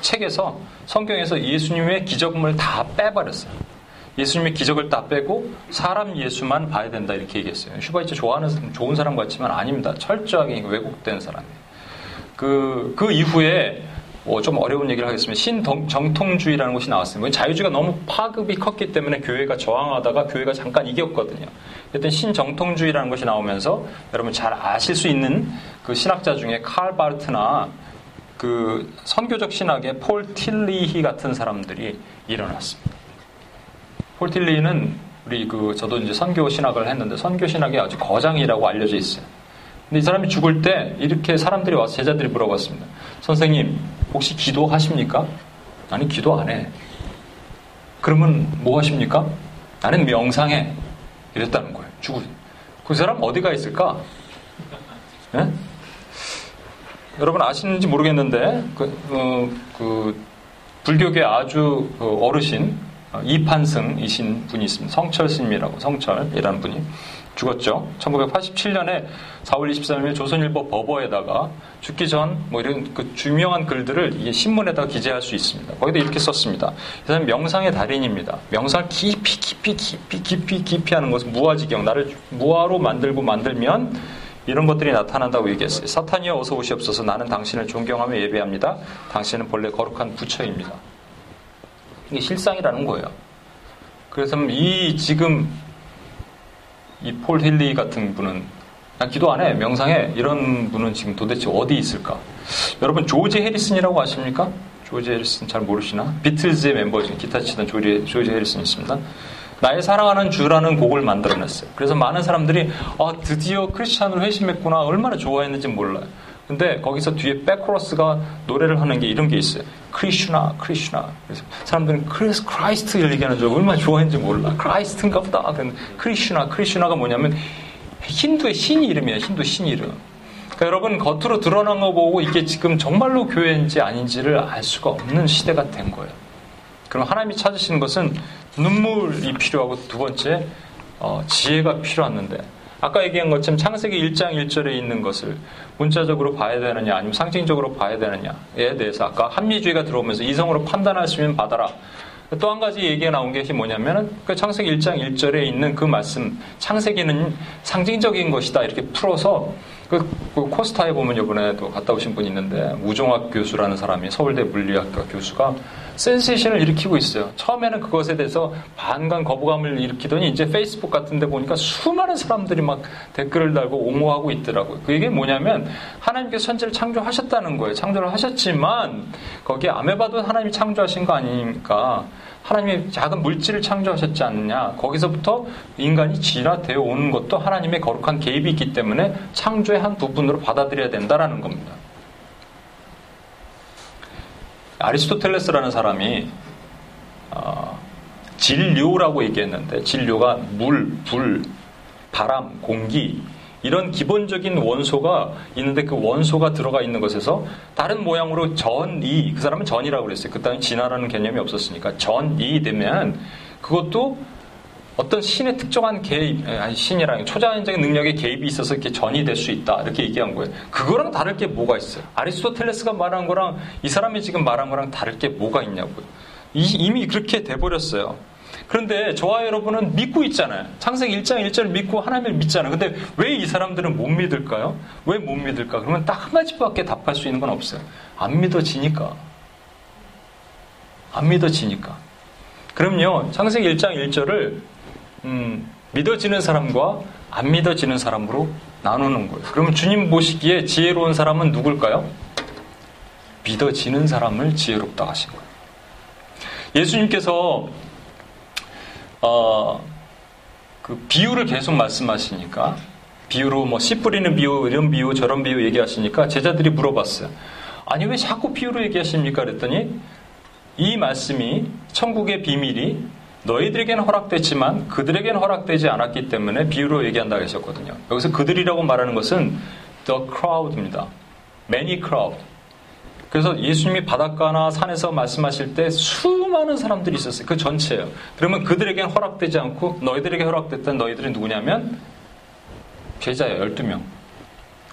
책에서 성경에서 예수님의 기적을 다 빼버렸어요. 예수님의 기적을 다 빼고 사람 예수만 봐야 된다 이렇게 얘기했어요. 슈바이처 좋아하는 좋은 사람 같지만 아닙니다. 철저하게 왜곡된 사람이에요. 그, 그 이후에 뭐 좀 어려운 얘기를 하겠습니다. 신정통주의라는 것이 나왔습니다. 자유주의가 너무 파급이 컸기 때문에 교회가 저항하다가 교회가 잠깐 이겼거든요. 일단 신정통주의라는 것이 나오면서 여러분 잘 아실 수 있는 그 신학자 중에 칼 바르트나 그 선교적 신학의 폴 틸리히 같은 사람들이 일어났습니다. 폴 틸리는 우리 그 저도 이제 선교 신학을 했는데 선교 신학의 아주 거장이라고 알려져 있어요. 근데 이 사람이 죽을 때 이렇게 사람들이 와서 제자들이 물어봤습니다. 선생님, 혹시 기도하십니까? 나는 기도 안 해. 그러면 뭐 하십니까? 나는 명상해. 이랬다는 거예요. 죽을. 그 사람 어디가 있을까? 네? 여러분 아시는지 모르겠는데, 그, 어, 그 불교계 아주 그 어르신, 어, 이판승이신 분이 있습니다. 성철 스님이라고, 성철이라는 분이. 죽었죠. 1987년에 4월 23일 조선일보 버버에다가 죽기 전 뭐 이런 그 유명한 글들을 신문에다 기재할 수 있습니다. 거기다 이렇게 썼습니다. 이 사람은 명상의 달인입니다. 명상을 깊이 깊이 깊이 깊이 깊이 하는 것은 무아지경 나를 무아로 만들고 만들면 이런 것들이 나타난다고 얘기했어요. 사탄이여 어서 오시옵소서 나는 당신을 존경하며 예배합니다. 당신은 본래 거룩한 부처입니다. 이게 실상이라는 거예요. 그래서 이 지금 이 폴 힐리 같은 분은 난 기도 안 해, 명상해. 이런 분은 지금 도대체 어디 있을까? 여러분, 조지 해리슨이라고 아십니까? 조지 해리슨 잘 모르시나? 비틀즈의 멤버 중에 기타 치던 조지, 조지 해리슨 있습니다. 나의 사랑하는 주라는 곡을 만들어냈어요. 그래서 많은 사람들이 아, 드디어 크리스찬으로 회심했구나. 얼마나 좋아했는지 몰라요. 근데 거기서 뒤에 백코러스가 노래를 하는 게 이런 게 있어요. 크리슈나, 크리슈나. 그래서 사람들은 크리스, Christ 얘기하는 줄 얼마나 좋아했는지 몰라. Christ인가 보다. 크리슈나, 크리슈나가 뭐냐면 힌두의 신 이름이에요. 힌두 신 이름. 그러니까 여러분 겉으로 드러난 거 보고 이게 지금 정말로 교회인지 아닌지를 알 수가 없는 시대가 된 거예요. 그럼 하나님이 찾으시는 것은 눈물이 필요하고 두 번째 어, 지혜가 필요한데 아까 얘기한 것처럼 창세기 1장 1절에 있는 것을 문자적으로 봐야 되느냐 아니면 상징적으로 봐야 되느냐에 대해서 아까 합리주의가 들어오면서 이성으로 있는 받아라. 또 한 가지 얘기가 나온 게 뭐냐면 그 창세기 1장 1절에 있는 그 말씀 창세기는 상징적인 것이다 이렇게 풀어서 그, 그 코스타에 보면 이번에도 갔다 오신 분이 있는데 우종학 교수라는 사람이 서울대 물리학과 교수가 센세이션을 일으키고 있어요. 처음에는 그것에 대해서 반감, 거부감을 일으키더니 이제 페이스북 같은 데 보니까 수많은 사람들이 막 댓글을 달고 옹호하고 있더라고요. 그게 뭐냐면 하나님께서 천지를 창조하셨다는 거예요. 창조를 하셨지만 거기에 아메바도 하나님이 창조하신 거 아닙니까? 하나님이 작은 물질을 창조하셨지 않느냐. 거기서부터 인간이 진화되어 오는 것도 하나님의 거룩한 개입이 있기 때문에 창조의 한 부분으로 받아들여야 된다라는 겁니다. 아리스토텔레스라는 사람이 어, 진료라고 얘기했는데 진료가 물, 불, 바람, 공기 이런 기본적인 원소가 있는데 그 원소가 들어가 있는 것에서 다른 모양으로 전이 그 사람은 전이라고 그랬어요. 그때는 진화라는 개념이 없었으니까 전이 되면 그것도 어떤 신의 특정한 개입, 아니 신이랑 초자연적인 능력의 개입이 있어서 이렇게 전이 될 수 있다 이렇게 얘기한 거예요. 그거랑 다를 게 뭐가 있어요? 아리스토텔레스가 말한 거랑 이 사람이 지금 말한 거랑 다를 게 뭐가 있냐고요. 이미 그렇게 돼버렸어요. 그런데 저와 여러분은 믿고 있잖아요. 창세기 1장 1절을 믿고 하나님을 믿잖아요. 근데 왜 이 사람들은 못 믿을까요? 왜 못 믿을까? 그러면 딱한 가지밖에 답할 수 있는 건 없어요. 안 믿어지니까. 안 믿어지니까. 그럼요, 창세기 1장 1절을, 음, 믿어지는 사람과 안 믿어지는 사람으로 나누는 거예요. 그러면 주님 보시기에 지혜로운 사람은 누굴까요? 믿어지는 사람을 지혜롭다 하신 거예요. 예수님께서 어, 그 비유를 계속 말씀하시니까 비유로 뭐 씨 뿌리는 비유 이런 비유 저런 비유 얘기하시니까 제자들이 물어봤어요. 아니 왜 자꾸 비유로 얘기하십니까? 그랬더니 이 말씀이 천국의 비밀이 너희들에게는 허락됐지만 그들에게는 허락되지 않았기 때문에 비유로 얘기한다고 하셨거든요. 여기서 그들이라고 말하는 것은 the crowd입니다. many crowd. 그래서 예수님이 바닷가나 산에서 말씀하실 때 수많은 사람들이 있었어요. 그 전체예요. 그러면 그들에게는 허락되지 않고 너희들에게 허락됐던 너희들이 누구냐면 제자예요. 12명.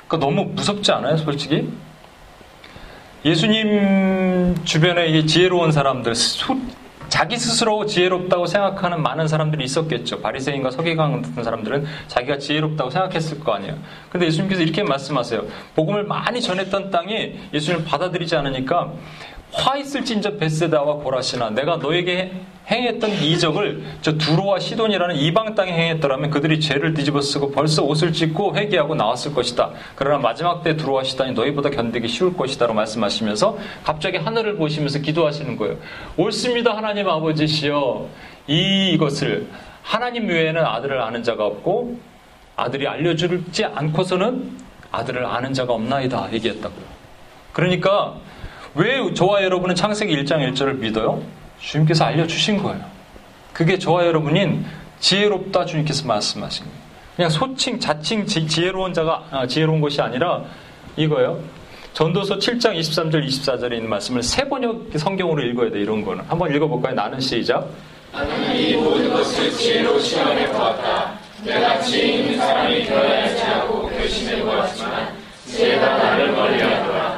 그러니까 너무 무섭지 않아요? 솔직히? 예수님 주변에 지혜로운 사람들, 자기 스스로 지혜롭다고 생각하는 많은 사람들이 있었겠죠. 바리새인과 서기관 같은 사람들은 자기가 지혜롭다고 생각했을 거 아니에요. 근데 예수님께서 이렇게 말씀하세요. 복음을 많이 전했던 땅이 예수님을 받아들이지 않으니까 화 있을진저 베세다와 고라시나 내가 너에게 행했던 이적을 저 두로와 시돈이라는 이방 땅에 행했더라면 그들이 죄를 뒤집어쓰고 벌써 옷을 찢고 회개하고 나왔을 것이다. 그러나 마지막 때 두로와 시돈이 너희보다 견디기 쉬울 것이다라고 말씀하시면서 갑자기 하늘을 보시면서 기도하시는 거예요. 옳습니다 하나님 아버지시여 이것을 하나님 외에는 아들을 아는 자가 없고 아들이 알려주지 않고서는 아들을 아는 자가 없나이다 얘기했다고요. 그러니까 왜 저와 여러분은 창세기 1장 1절을 믿어요? 주님께서 알려주신 거예요. 그게 저와 여러분인 지혜롭다 주님께서 말씀하신 거예요. 그냥 소칭, 자칭 지, 혜로운 자가 아, 지혜로운 것이 아니라 이거예요. 전도서 7장 23절 24절에 있는 말씀을 세 번역 성경으로 읽어야 돼 이런 거는 한번 읽어볼까요? 나는 시작. 나는 이 모든 것을 지혜로 시험해 보았다. 내가 지혜 있는 사람이 되어야 지 하고 결심해 보았지만 지혜가 나를 멀리하더라.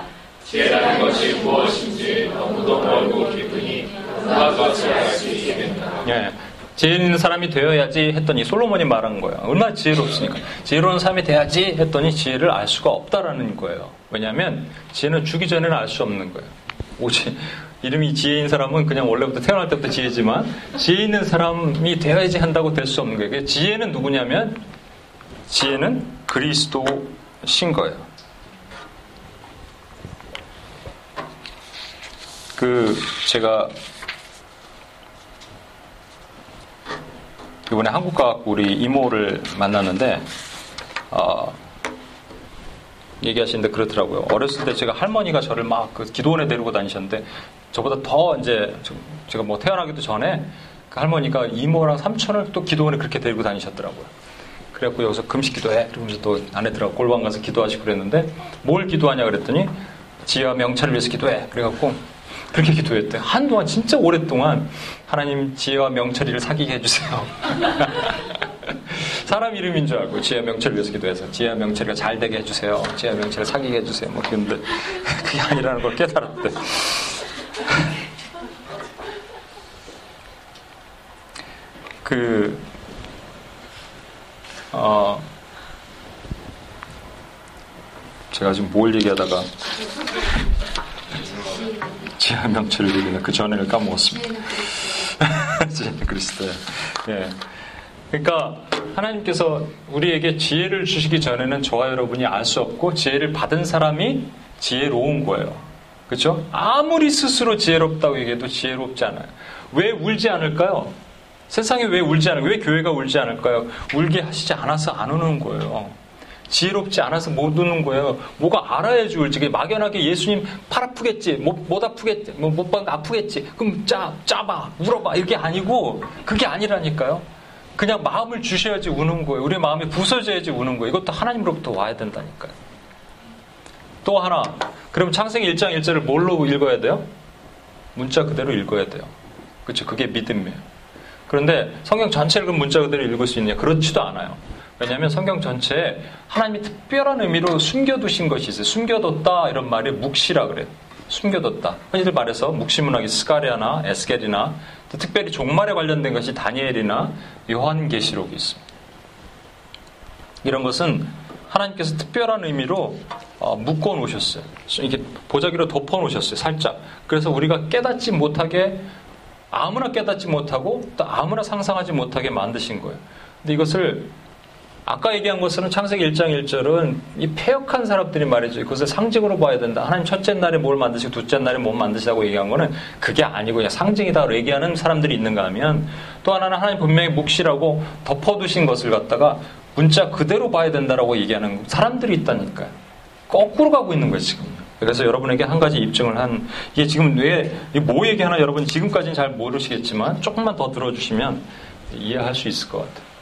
지혜라는 것이 무엇인지 너무도 멀고 깊으니 그가 것을 알수 있게 된다. 예. 지혜 있는 사람이 되어야지 했더니 솔로몬이 말한 거예요. 얼마나 지혜롭습니까? 지혜로운 사람이 돼야지 했더니 지혜를 알 수가 없다라는 거예요. 왜냐하면 지혜는 주기 전에는 알 수 없는 거예요. 오직 이름이 지혜인 사람은 그냥 원래부터 태어날 때부터 지혜지만 지혜 있는 사람이 되어야지 한다고 될 수 없는 거예요. 지혜는 누구냐면 지혜는 그리스도신 거예요. 그 제가 이번에 한국 가갖고 우리 이모를 만났는데 어, 얘기하시는데 그렇더라고요. 어렸을 때 제가 할머니가 저를 막 그 기도원에 데리고 다니셨는데 저보다 더 이제 제가 뭐 태어나기도 전에 그 할머니가 이모랑 삼촌을 또 기도원에 그렇게 데리고 다니셨더라고요. 그래갖고 여기서 금식 기도해. 그러면서 또 아내들하고 골방 가서 기도하시고 그랬는데 뭘 기도하냐 그랬더니 지하 명찰을 위해서 기도해. 그래갖고 그렇게 기도했대. 한동안 진짜 오랫동안 하나님 지혜와 명철이를 사귀게 해주세요. (laughs) 사람 이름인 줄 알고 지혜와 명철을 위해서 기도해서 지혜와 명철이가 잘 되게 해주세요. 지혜와 명철을 사귀게 해주세요. 뭐 그런데 (laughs) 그게 아니라는 걸 깨달았대. (laughs) 그, 어, 제가 지금 뭘 얘기하다가 지하 명철을 얘기는 그 전에를 까먹었습니다. (laughs) 그리스도. 예. 그러니까 하나님께서 우리에게 지혜를 주시기 전에는 저와 여러분이 알 수 없고 지혜를 받은 사람이 지혜로운 거예요. 그렇죠? 아무리 스스로 지혜롭다고 얘기해도 지혜롭지 않아요. 왜 울지 않을까요? 세상에 왜 울지 않을까요? 왜 교회가 울지 않을까요? 울게 하시지 않아서 안 우는 거예요. 지혜롭지 않아서 못 우는 거예요. 뭐가 알아야 줄지. 막연하게 예수님 팔 아프겠지. 못, 못 아프겠지. 뭐, 못 받는 아프겠지. 그럼 짜, 짜봐. 울어봐. 이게 아니고, 그게 아니라니까요. 그냥 마음을 주셔야지 우는 거예요. 우리 마음이 부서져야지 우는 거예요. 이것도 하나님으로부터 와야 된다니까요. 또 하나. 그럼 창세기 1장 1절을 뭘로 읽어야 돼요? 문자 그대로 읽어야 돼요. 그렇죠. 그게 믿음이에요. 그런데 성경 전체를 그 문자 그대로 읽을 수 있냐? 그렇지도 않아요. 왜냐하면 성경 전체에 하나님이 특별한 의미로 숨겨두신 것이 있어요. 숨겨뒀다 이런 말이 묵시라 그래요. 숨겨뒀다. 흔히들 말해서 묵시문학이 스가리아나 에스겔이나 특별히 종말에 관련된 것이 다니엘이나 요한계시록이 있습니다. 이런 것은 하나님께서 특별한 의미로 어, 묶어 놓으셨어요. 이렇게 보자기로 덮어 놓으셨어요. 살짝. 그래서 우리가 깨닫지 못하게 아무나 깨닫지 못하고 또 아무나 상상하지 못하게 만드신 거예요. 근데 이것을 아까 얘기한 것은 창세기 1장 1절은 이 폐역한 사람들이 말이죠. 그것을 상징으로 봐야 된다. 하나님 첫째 날에 뭘 만드시고 둘째 날에 뭘 만드시다고 얘기한 거는 그게 아니고 그냥 상징이다로 얘기하는 사람들이 있는가 하면 또 하나는 하나님 분명히 묵시라고 덮어두신 것을 갖다가 문자 그대로 봐야 된다라고 얘기하는 사람들이 있다니까요. 거꾸로 가고 있는 거예요, 지금. 그래서 여러분에게 한 가지 입증을 한, 이게 지금 왜, 뭐 얘기하나 여러분 지금까지는 잘 모르시겠지만 조금만 더 들어주시면 이해할 수 있을 것 같아요.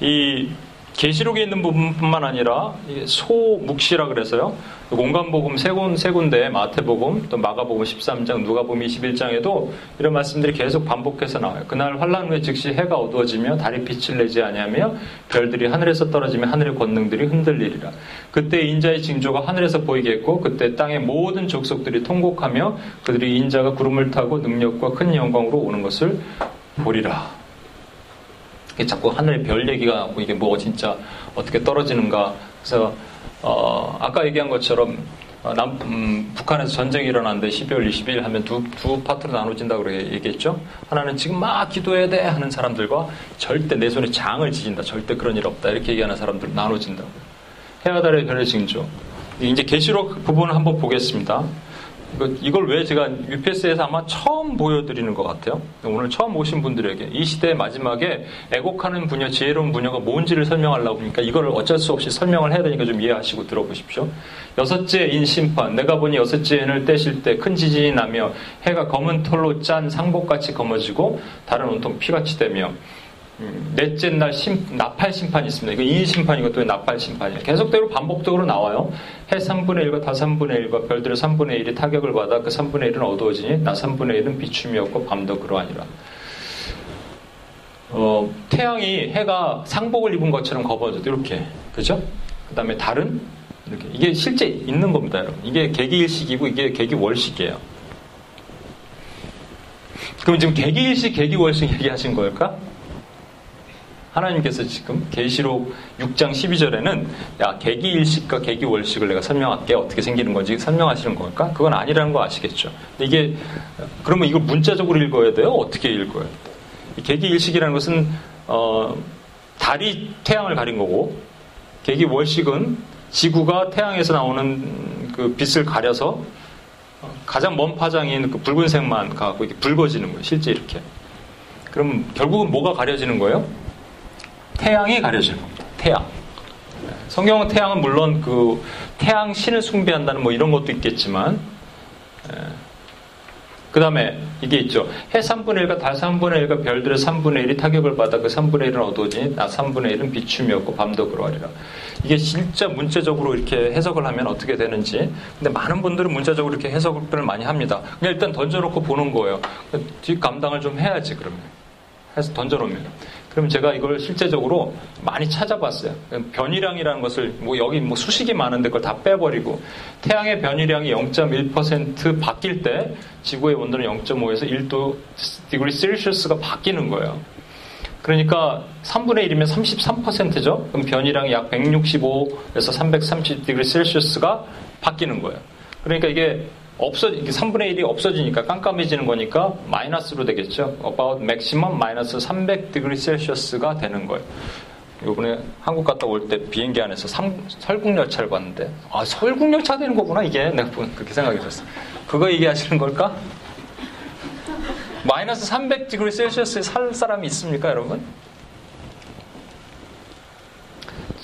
이 계시록에 있는 부분뿐만 아니라 소묵시라 그래서요. 공간복음 세, 군, 세 군데 마태복음 또 마가복음 13장 누가복음 21장에도 이런 말씀들이 계속 반복해서 나와요. 그날 환란 후에 즉시 해가 어두워지며 달이 빛을 내지 아니하며 별들이 하늘에서 떨어지며 하늘의 권능들이 흔들리리라. 그때 인자의 징조가 하늘에서 보이겠고 그때 땅의 모든 족속들이 통곡하며 그들이 인자가 구름을 타고 능력과 큰 영광으로 오는 것을 보리라. 자꾸 하늘의 별 얘기가 나고 이게 뭐 진짜 어떻게 떨어지는가. 그래서 어, 아까 얘기한 것처럼 어, 남, 음, 북한에서 전쟁이 일어났는데 12월 20일 하면 두, 두 파트로 나눠진다고 얘기했죠. 하나는 지금 막 기도해야 돼 하는 사람들과 절대 내 손에 장을 지진다. 절대 그런 일 없다. 이렇게 얘기하는 사람들 나눠진다고. 해와 달의 별의 징조. 이제 계시록 부분을 한번 보겠습니다. 이걸 왜 제가 UPS에서 아마 처음 보여드리는 것 같아요. 오늘 처음 오신 분들에게 이 시대의 마지막에 애곡하는 분야, 지혜로운 분야가 뭔지를 설명하려고 하니까 이걸 어쩔 수 없이 설명을 해야 되니까 좀 이해하시고 들어보십시오. 여섯째 인 심판. 내가 보니 여섯째 인을 떼실 때 큰 지진이 나며 해가 검은 털로 짠 상복같이 검어지고 달은 온통 피같이 되며 음, 넷째 날 심, 나팔 심판이 있습니다. 이거 인 심판이고 또 나팔 심판이에요. 계속적으로 반복적으로 나와요. 해 3분의 1과 달 3분의 1과 별들의 3분의 1이 타격을 받아 그 3분의 1은 어두워지니 낮 3분의 1은 비춤이 없고 밤도 그러하니라. 어, 태양이 해가 상복을 입은 것처럼 검어져도 이렇게 그죠? 그 다음에 달은 이렇게 이게 실제 있는 겁니다, 여러분. 이게 개기일식이고 이게 개기월식이에요. 그럼 지금 개기일식, 개기월식 얘기하신 걸까? 하나님께서 지금 계시록 6장 12절에는 야 계기일식과 계기월식을 내가 설명할게 어떻게 생기는 건지 설명하시는 걸까? 그건 아니라는 거 아시겠죠? 이게 그러면 이걸 문자적으로 읽어야 돼요? 어떻게 읽어요? 계기일식이라는 것은 어, 달이 태양을 가린 거고 계기월식은 지구가 태양에서 나오는 그 빛을 가려서 가장 먼 파장인 그 붉은색만 가고 이렇게 붉어지는 거예요. 실제 이렇게. 그럼 결국은 뭐가 가려지는 거예요? 태양이 가려지는 겁니다. 태양. 성경은 태양은 물론 그 태양 신을 숭배한다는 뭐 이런 것도 있겠지만, 그 다음에 이게 있죠. 해 3분의 1과 달 3분의 1과 별들의 3분의 1이 타격을 받아 그 3분의 1은 어두워지니 나 3분의 1은 비춤이 없고 밤도 그러하리라. 이게 진짜 문자적으로 이렇게 해석을 하면 어떻게 되는지. 근데 많은 분들은 문자적으로 이렇게 해석을 많이 합니다. 그냥 일단 던져놓고 보는 거예요. 뒷 감당을 좀 해야지, 그러면. 해서 던져놓으면. 그럼 제가 이걸 실제적으로 많이 찾아봤어요. 변이량이라는 것을 뭐 여기 뭐 수식이 많은데 그걸 다 빼버리고 태양의 변이량이 0.1% 바뀔 때 지구의 온도는 0.5에서 1도 디그리 셀시어스가 바뀌는 거예요. 그러니까 3분의 1이면 33%죠. 그럼 변이량이 약 165에서 330 디그리 셀시어스가 바뀌는 거예요. 그러니까 이게 없어 3분의 1이 없어지니까 깜깜해지는 거니까 마이너스로 되겠죠. about maximum 마이너스 300 degree Celsius가 되는 거예요. 요번에 한국 갔다 올 때 비행기 안에서 삼, 설국열차를 봤는데 아 설국열차 되는 거구나 이게 내가 그렇게 생각이 들었어. 그거 얘기하시는 걸까? 마이너스 300 degree Celsius에 살 사람이 있습니까 여러분?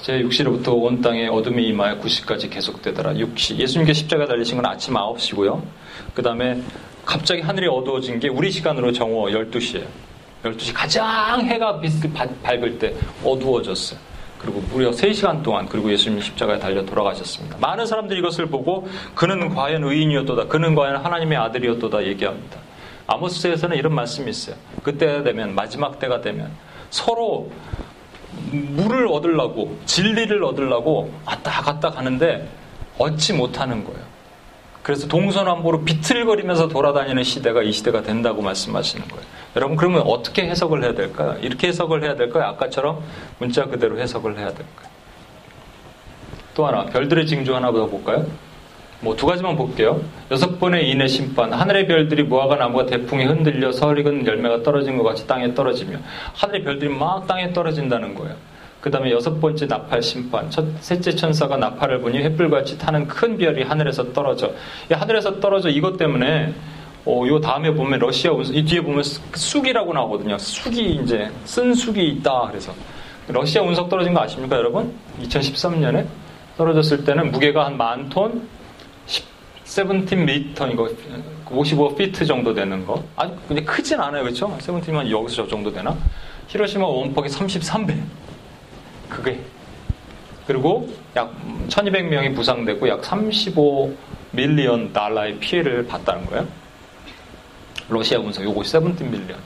제 6시로부터 온 땅에 어둠이 임하여 9시까지 계속되더라. 6시. 예수님께 십자가 달리신 건 아침 9시고요. 그 다음에 갑자기 하늘이 어두워진 게 우리 시간으로 정오 12시예요. 12시 가장 해가 빛을 밝을 때 어두워졌어요. 그리고 무려 3시간 동안 그리고 예수님 십자가에 달려 돌아가셨습니다. 많은 사람들이 이것을 보고 그는 과연 의인이었도다. 그는 과연 하나님의 아들이었도다 얘기합니다. 아모스에서는 이런 말씀이 있어요. 그때가 되면 마지막 때가 되면 서로 물을 얻으려고 진리를 얻으려고 왔다 갔다 가는데 얻지 못하는 거예요. 그래서 동서남북으로 비틀거리면서 돌아다니는 시대가 이 시대가 된다고 말씀하시는 거예요. 여러분 그러면 어떻게 해석을 해야 될까요? 이렇게 해석을 해야 될까요? 아까처럼 문자 그대로 해석을 해야 될까요? 또 하나 별들의 징조 하나 더 볼까요? 뭐 두 가지만 볼게요. 여섯 번의 인의 심판. 하늘의 별들이 무화과 나무가 대풍에 흔들려 설익은 열매가 떨어진 것 같이 땅에 떨어지며 하늘의 별들이 막 땅에 떨어진다는 거예요. 그 다음에 여섯 번째 나팔 심판. 첫, 셋째 천사가 나팔을 보니 횃불같이 타는 큰 별이 하늘에서 떨어져. 이 하늘에서 떨어져 이것 때문에 어, 요 다음에 보면 러시아 운석, 이 뒤에 보면 쑥이라고 나오거든요. 쑥이 이제 쓴 쑥이 있다. 그래서 러시아 운석 떨어진 거 아십니까, 여러분? 2013년에 떨어졌을 때는 무게가 한 만 톤, 17m 이거 55피트 정도 되는 거. 아주 근데 크진 않아요, 그렇죠? 17만 여기서 저 정도 되나? 히로시마 원폭이 33배. 그게 그리고 약 1200명이 부상되고 약 35 million 달러의 피해를 봤다는 거예요. 러시아 군사 요거 17 million.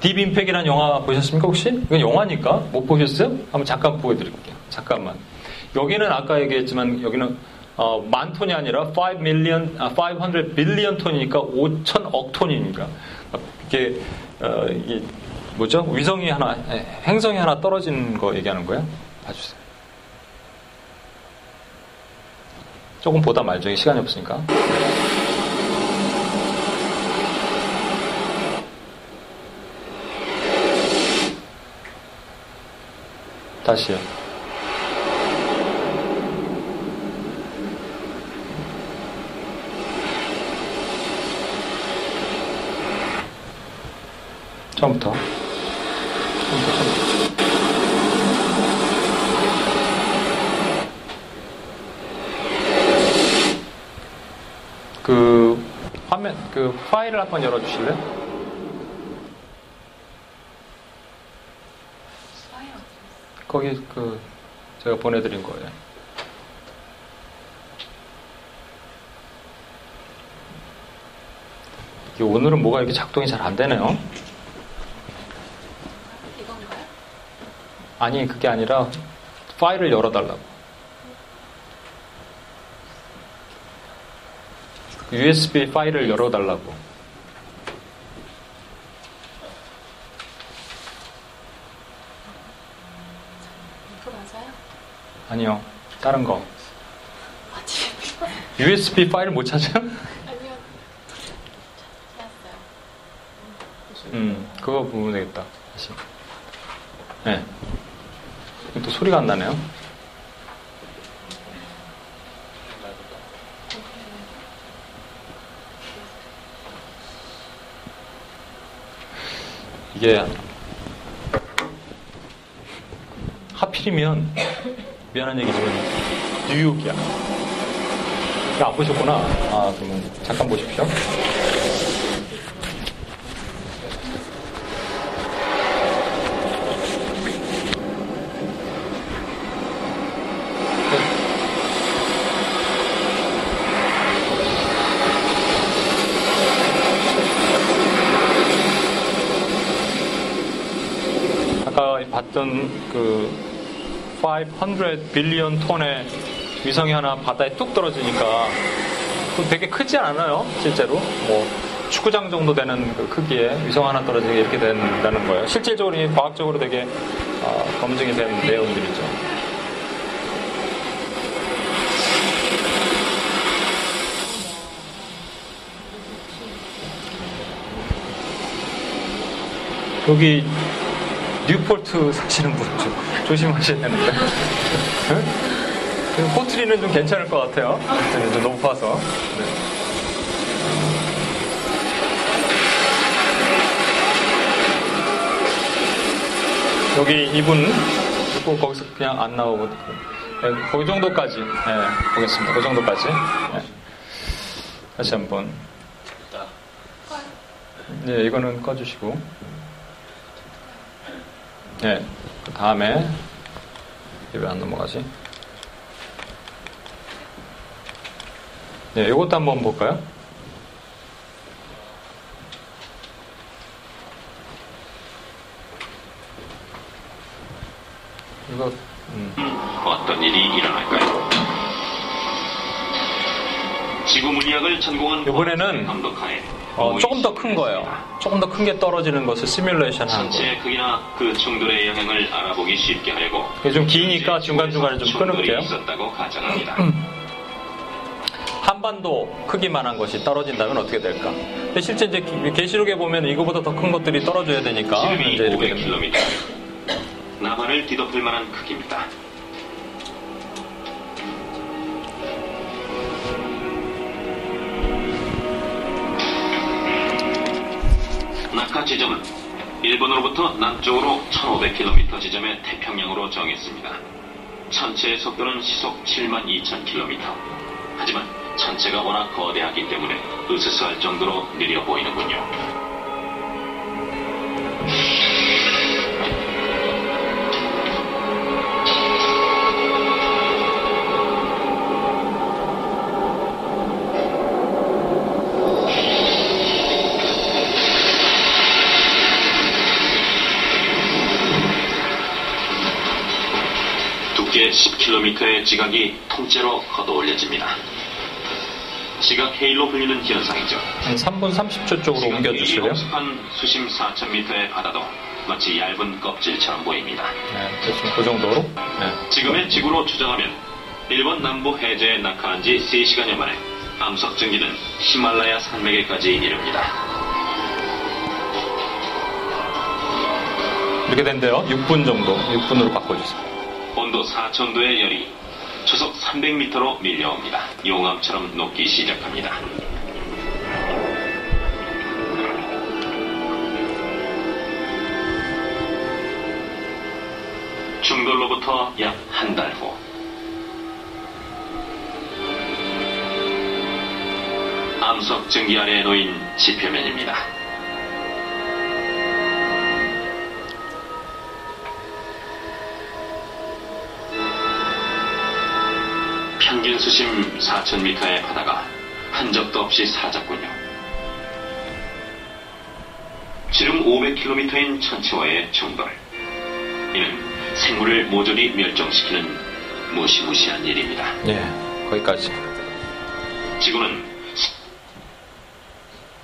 Deep Impact이라는 영화 보셨습니까 혹시? 이건 영화니까 못 보셨어요? 한번 잠깐 보여드릴게요. 잠깐만. 여기는 아까 얘기했지만 여기는 어, 만 톤이 아니라 5 million, 아, 500 billion 톤이니까 5천억 톤이니까 이게 어, 이게 뭐죠? 위성이 하나, 행성이 하나 떨어진 거 얘기하는 거예요? 봐주세요. 조금 보다 말죠. 시간이 없으니까. 다시요. 처음부터. 그 화면 그 파일을 한번 열어 주실래요? 거기 그 제가 보내 드린 거예요. 이게 오늘은 뭐가 이렇게 작동이 잘 안 되네요. 아니 그게 아니라 파일을 열어달라고. USB 파일을 열어달라고. 아니요, 다른 거. USB 파일 못 찾아요? 아니요 찾았어요 음, 그거 보면 되겠다. 다시. 소리가 안 나네요. 이게 하필이면 미안한 얘기지만 뉴욕이야. 보셨구나. 아 그러면 잠깐 보십시오. 아까 봤던 그 500 빌리언 톤의 위성이 하나 바다에 뚝 떨어지니까 그 되게 크지 않아요, 실제로. 뭐 축구장 정도 되는 그 크기의 위성 하나 떨어지게 이렇게 된다는 거예요. 실질적으로 이 과학적으로 되게 어, 검증이 된 내용들이죠. 여기 뉴폴트 사시는 분 좀 조심하셔야 되는데. 응? 포트리는 좀 괜찮을 것 같아요. 좀 높아서. 네. 여기 이분 꼭 거기서 그냥 안 나오고 네, 그 정도까지 네, 보겠습니다. 그 정도까지. 네. 다시 한번. 네, 이거는 꺼주시고. 네, 그 다음에 왜 안 넘어가지? 네, 이것도 한번 볼까요? 이거 음. 어떤 일이 일어날까요? 지구 물리학을 전공한 이번에는 감독하에 어, 조금 더 큰 거예요. 조금 더 큰 게 떨어지는 것을 시뮬레이션 하는 거예요. 크기나 그 충돌의 영향을 알아보기 쉽게 하려고 이게 좀 기니까 중간중간에 좀 끊을게요. 있었다고 가정합니다. 한반도 크기만한 것이 떨어진다면 어떻게 될까? 근데 실제 이제 기- 게시록에 보면 이거보다 더 큰 것들이 떨어져야 되니까 이제 이렇게 됩니다. 500km. 남한을 뒤덮을 만한 크기입니다. 낙하 지점은 일본으로부터 남쪽으로 1500km 지점의 태평양으로 정했습니다. 전체의 속도는 시속 7만 2000km. 하지만 전체가 워낙 거대하기 때문에 으스스할 정도로 느려 보이는군요. 10km의 지각이 통째로 걷어올려집니다. 지각 헤일로 불리는 현상이죠. 한 3분 30초 쪽으로? 헤일이 흡수한 수심 4,000m의 바다도 마치 얇은 껍질처럼 보입니다. 네, 대충 그 정도로. 네. 지금의 지구로 추정하면 일본 남부 해저에 낙하한 지 3시간여 만에 암석 증기는 히말라야 산맥에까지 이릅니다. 이렇게 된대요. 6분 정도. 6분으로 바꿔주세요. 온도 4,000도의 열이 초속 300m로 밀려옵니다. 용암처럼 녹기 시작합니다. 중돌로부터 약 한 달 후. 암석 증기 아래에 놓인 지표면입니다. 평균 수심 4,000m의 바다가 흔적도 없이 사라졌군요. 지름 500km인 천체와의 충돌. 이는 생물을 모조리 멸종시키는 무시무시한 일입니다. 예, 거기까지. 지구는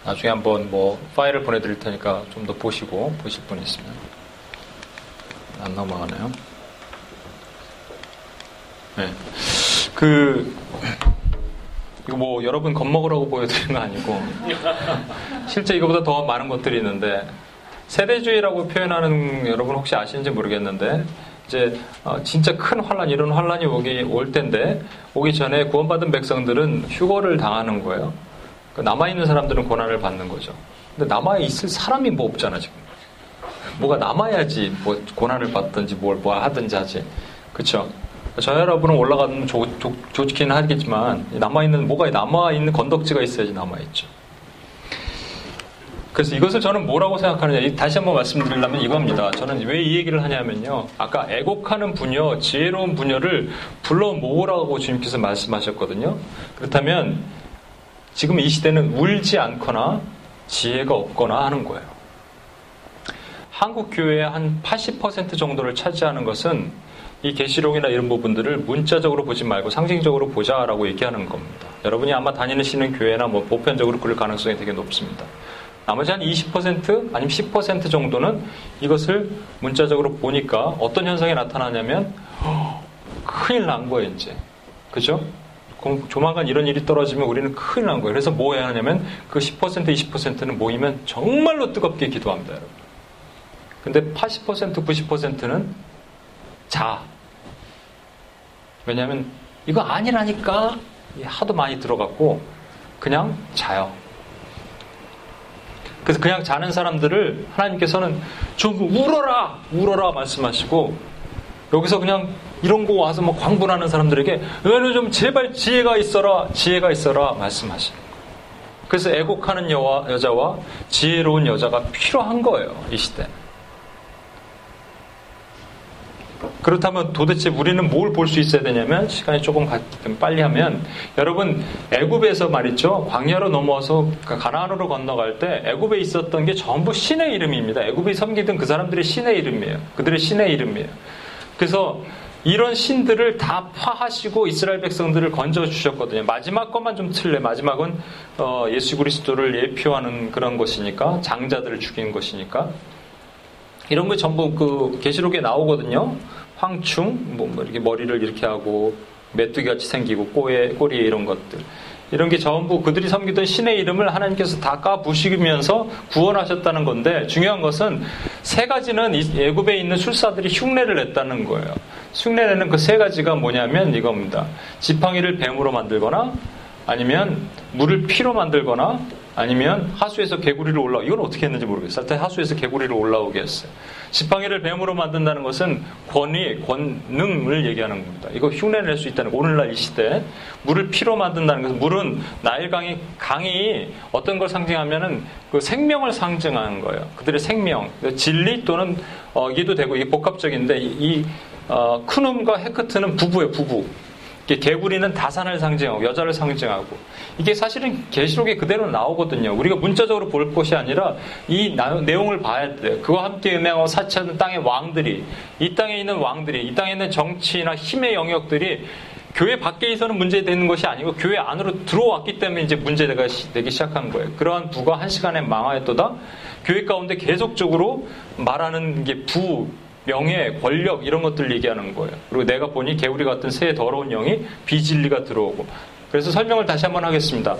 나중에 한번 뭐 파일을 보내드릴 테니까 좀 더 보시고 보실 분 있으면 안 넘어가네요. 네. 그 이거 뭐 여러분 겁먹으라고 보여드리는 거 아니고 실제 이거보다 더 많은 것들이 있는데 세대주의라고 표현하는 여러분 혹시 아시는지 모르겠는데 이제 어, 진짜 큰 환란 이런 환란이 오기 올 텐데 오기 전에 구원받은 백성들은 휴거를 당하는 거예요. 그 남아 있는 사람들은 고난을 받는 거죠. 근데 남아 있을 사람이 뭐 없잖아, 지금. 뭐가 남아야지, 뭐, 고난을 받든지 뭘, 뭐 하든지 하지. 그 여러분은 올라가면 좋, 좋, 좋긴 하겠지만, 남아있는, 뭐가 남아있는 건덕지가 있어야지 남아있죠. 그래서 이것을 저는 뭐라고 생각하느냐. 이- 다시 한번 말씀드리려면 이겁니다. 저는 왜 이 얘기를 하냐면요. 아까 애곡하는 부녀, 지혜로운 부녀를 불러 모으라고 주님께서 말씀하셨거든요. 그렇다면 지금 이 시대는 울지 않거나 지혜가 없거나 하는 거예요. 한국 교회의 한 80% 정도를 차지하는 것은 이 계시록이나 이런 부분들을 문자적으로 보지 말고 상징적으로 보자라고 얘기하는 겁니다. 여러분이 아마 다니시는 교회나 뭐 보편적으로 그럴 가능성이 되게 높습니다. 나머지 한 20% 아니면 10% 정도는 이것을 문자적으로 보니까 어떤 현상이 나타나냐면 허, 큰일 난 거예요, 이제. 그죠? 조만간 이런 일이 떨어지면 우리는 큰일 난 거예요. 그래서 뭐 해야 하냐면 그 10% 20%는 모이면 정말로 뜨겁게 기도합니다, 여러분. 근데 80% 90%는 자. 왜냐하면 이거 아니라니까 하도 많이 들어갔고 그냥 자요. 그래서 그냥 자는 사람들을 하나님께서는 좀 울어라, 울어라 말씀하시고 여기서 그냥 이런 거 와서 뭐 광분하는 사람들에게 너는 좀 제발 지혜가 있어라, 지혜가 있어라 말씀하시는 거예요. 그래서 애곡하는 여와, 여자와 지혜로운 여자가 필요한 거예요, 이 시대. 그렇다면 도대체 우리는 뭘 볼 수 있어야 되냐면 시간이 조금 가- 빨리 하면 여러분 애굽에서 말이죠 광야로 넘어와서 가나안으로 건너갈 때 애굽에 있었던 게 전부 신의 이름입니다. 애굽이 섬기던 그 사람들의 신의 이름이에요. 그들의 신의 이름이에요. 그래서 이런 신들을 다 파하시고 이스라엘 백성들을 건져 주셨거든요. 마지막 것만 좀 틀려. 마지막은 어, 예수 그리스도를 예표하는 그런 것이니까 장자들을 죽인 것이니까 이런 거 전부 그 계시록에 나오거든요. 황충, 뭐, 뭐 이렇게 머리를 이렇게 하고 메뚜기 같이 생기고 꼬에 꼬리에 이런 것들. 이런 게 전부 그들이 섬기던 신의 이름을 하나님께서 다 까부시면서 구원하셨다는 건데 중요한 것은 세 가지는 예굽에 있는 술사들이 흉내를 냈다는 거예요. 흉내내는 그 세 가지가 뭐냐면 이겁니다. 지팡이를 뱀으로 만들거나 아니면 물을 피로 만들거나 아니면 하수에서 개구리를 올라 이건 어떻게 했는지 모르겠어요. 하여튼 하수에서 개구리를 올라오게 했어요. 지팡이를 뱀으로 만든다는 것은 권위, 권능을 얘기하는 겁니다. 이거 흉내낼 수 있다는 거. 오늘날 이 시대 물을 피로 만든다는 것은 물은 나일강이 강이 어떤 걸 상징하면은 그 생명을 상징하는 거예요. 그들의 생명, 진리 또는 어, 이게도 되고 이게 복합적인데 이, 이 어, 크눔과 헤크트는 부부예요, 부부. 개구리는 다산을 상징하고 여자를 상징하고 이게 사실은 계시록에 그대로 나오거든요. 우리가 문자적으로 볼 것이 아니라 이 내용을 봐야 돼요. 그와 함께 음행하고 사치하는 땅의 왕들이 이 땅에 있는 왕들이 이 땅에 있는 정치나 힘의 영역들이 교회 밖에 있어는 문제되는 것이 아니고 교회 안으로 들어왔기 때문에 이제 문제가 되기 시작한 거예요. 그러한 부가 한 시간에 망하였도다. 교회 가운데 계속적으로 말하는 게 부, 명예, 권력 이런 것들 얘기하는 거예요. 그리고 내가 보니 개구리 같은 새 더러운 영이 비진리가 들어오고. 그래서 설명을 다시 한번 하겠습니다.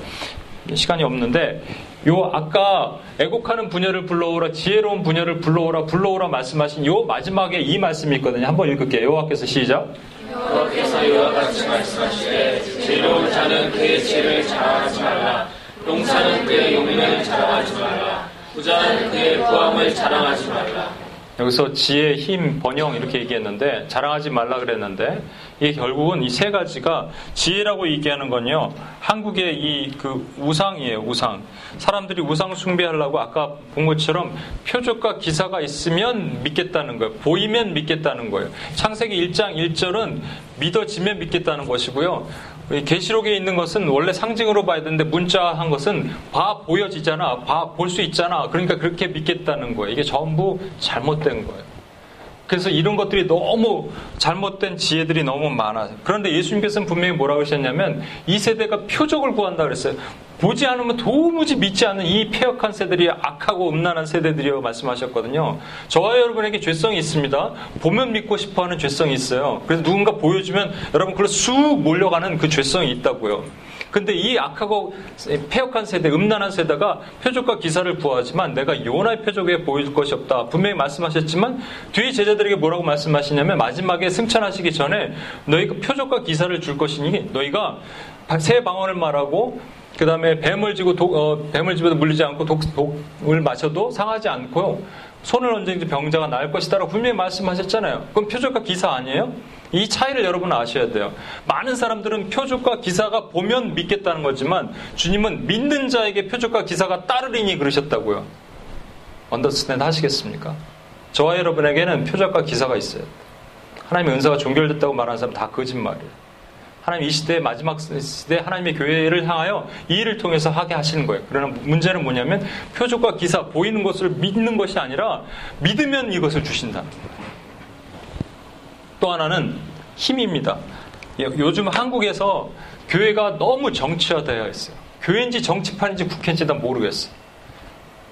시간이 없는데 요 아까 애곡하는 분야를 불러오라 지혜로운 분야를 불러오라 불러오라 말씀하신 요 마지막에 이 말씀이 있거든요. 한번 읽을게요. 여호와께서 시작. 여호와께서 이와 같이 말씀하시되 지혜로운 자는 그의 지혜를 자랑하지 말라. 용사는 그의 용인을 자랑하지 말라. 부자는 그의 부함을 자랑하지 말라. 여기서 지혜, 힘, 번영 이렇게 얘기했는데 자랑하지 말라 그랬는데 이게 결국은 이 세 가지가 지혜라고 얘기하는 건요. 한국의 이 그 우상이에요. 우상. 사람들이 우상 숭배하려고 아까 본 것처럼 표적과 기사가 있으면 믿겠다는 거예요. 보이면 믿겠다는 거예요. 창세기 1장 1절은 믿어지면 믿겠다는 것이고요. 계시록에 있는 것은 원래 상징으로 봐야 되는데 문자한 것은 봐 보여지잖아, 봐 볼 수 있잖아. 그러니까 그렇게 믿겠다는 거예요. 이게 전부 잘못된 거예요. 그래서 이런 것들이 너무 잘못된 지혜들이 너무 많아요. 그런데 예수님께서는 분명히 뭐라고 하셨냐면 이 세대가 표적을 구한다 그랬어요. 보지 않으면 도무지 믿지 않는 이 폐역한 세대들이 악하고 음란한 세대들이라고 말씀하셨거든요. 저와 여러분에게 죄성이 있습니다. 보면 믿고 싶어 하는 죄성이 있어요. 그래서 누군가 보여주면 여러분 그걸 쑥 몰려가는 그 죄성이 있다고요. 근데 이 악하고 폐역한 세대, 음란한 세대가 표적과 기사를 구하지만 내가 요나의 표적에 보일 것이 없다. 분명히 말씀하셨지만 뒤에 제자들에게 뭐라고 말씀하시냐면 마지막에 승천하시기 전에 너희가 표적과 기사를 줄 것이니 너희가 새 방언을 말하고 그 다음에 뱀을 지고 독, 어, 뱀을 집어도 물리지 않고 독, 독을 마셔도 상하지 않고요. 손을 얹든지 병자가 나을 것이다라고 분명히 말씀하셨잖아요. 그럼 표적과 기사 아니에요? 이 차이를 여러분 아셔야 돼요. 많은 사람들은 표적과 기사가 보면 믿겠다는 거지만 주님은 믿는 자에게 표적과 기사가 따르리니 그러셨다고요. 언더스탠드 하시겠습니까? 저와 여러분에게는 표적과 기사가 있어요. 하나님의 은사가 종결됐다고 말하는 사람 다 거짓말이에요. 하나님 이 시대의 마지막 시대 하나님의 교회를 향하여 이 일을 통해서 하게 하시는 거예요. 그러나 문제는 뭐냐면 표적과 기사 보이는 것을 믿는 것이 아니라 믿으면 이것을 주신다. 또 하나는 힘입니다. 요즘 한국에서 교회가 너무 정치화되어 있어요. 교회인지 정치판인지 국회인지 다 모르겠어요.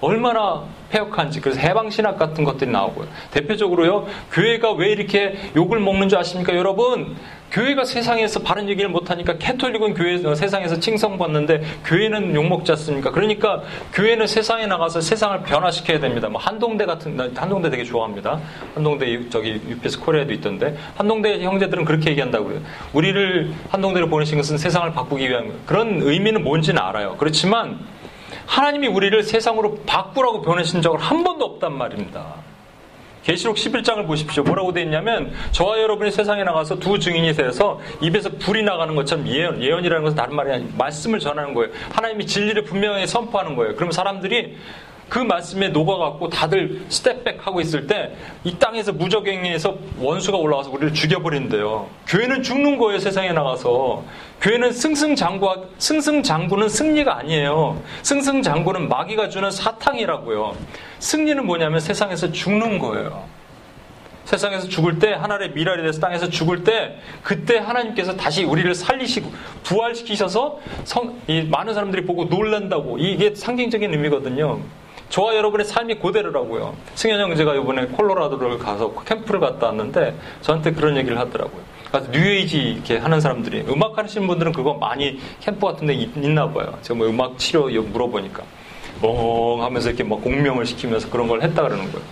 얼마나 폐역한지 그래서 해방신학 같은 것들이 나오고요. 대표적으로요. 교회가 왜 이렇게 욕을 먹는 줄 아십니까? 여러분 교회가 세상에서 바른 얘기를 못하니까 캐톨릭은 교회 어, 세상에서 칭송받는데 교회는 욕먹지 않습니까? 그러니까 교회는 세상에 나가서 세상을 변화시켜야 됩니다. 뭐 한동대 같은 한동대 되게 좋아합니다. 한동대 저기 UPS 코리아에도 있던데 한동대 형제들은 그렇게 얘기한다고 그래요. 우리를 한동대로 보내신 것은 세상을 바꾸기 위한 그런 의미는 뭔지는 알아요. 그렇지만 하나님이 우리를 세상으로 바꾸라고 보내신 적을 한 번도 없단 말입니다. 계시록 11장을 보십시오. 뭐라고 되어 있냐면 저와 여러분이 세상에 나가서 두 증인이 되어서 입에서 불이 나가는 것처럼 예언, 예언이라는 것은 다른 말이 아니라 말씀을 전하는 거예요. 하나님이 진리를 분명하게 선포하는 거예요. 그럼 사람들이 그 말씀에 녹아갖고 다들 step back 하고 있을 때 이 땅에서 무저갱에서 원수가 올라와서 우리를 죽여버린대요. 교회는 죽는 거예요, 세상에 나가서. 교회는 승승장구, 승승장구는 승리가 아니에요. 승승장구는 마귀가 주는 사탕이라고요. 승리는 뭐냐면 세상에서 죽는 거예요. 세상에서 죽을 때 하나님의 밀알이 돼서 땅에서 죽을 때 그때 하나님께서 다시 우리를 살리시고 부활시키셔서 성, 많은 사람들이 보고 놀란다고 이게 상징적인 의미거든요. 저와 여러분의 삶이 고대로라고요. 승현 형제가 이번에 콜로라도를 가서 캠프를 갔다 왔는데 저한테 그런 얘기를 하더라고요. 그래서 뉴에이지 이렇게 하는 사람들이 음악 하시는 분들은 그거 많이 캠프 같은 데 있나 봐요. 제가 뭐 음악 치료 물어보니까 멍 하면서 이렇게 막 공명을 시키면서 그런 걸 했다 그러는 거예요.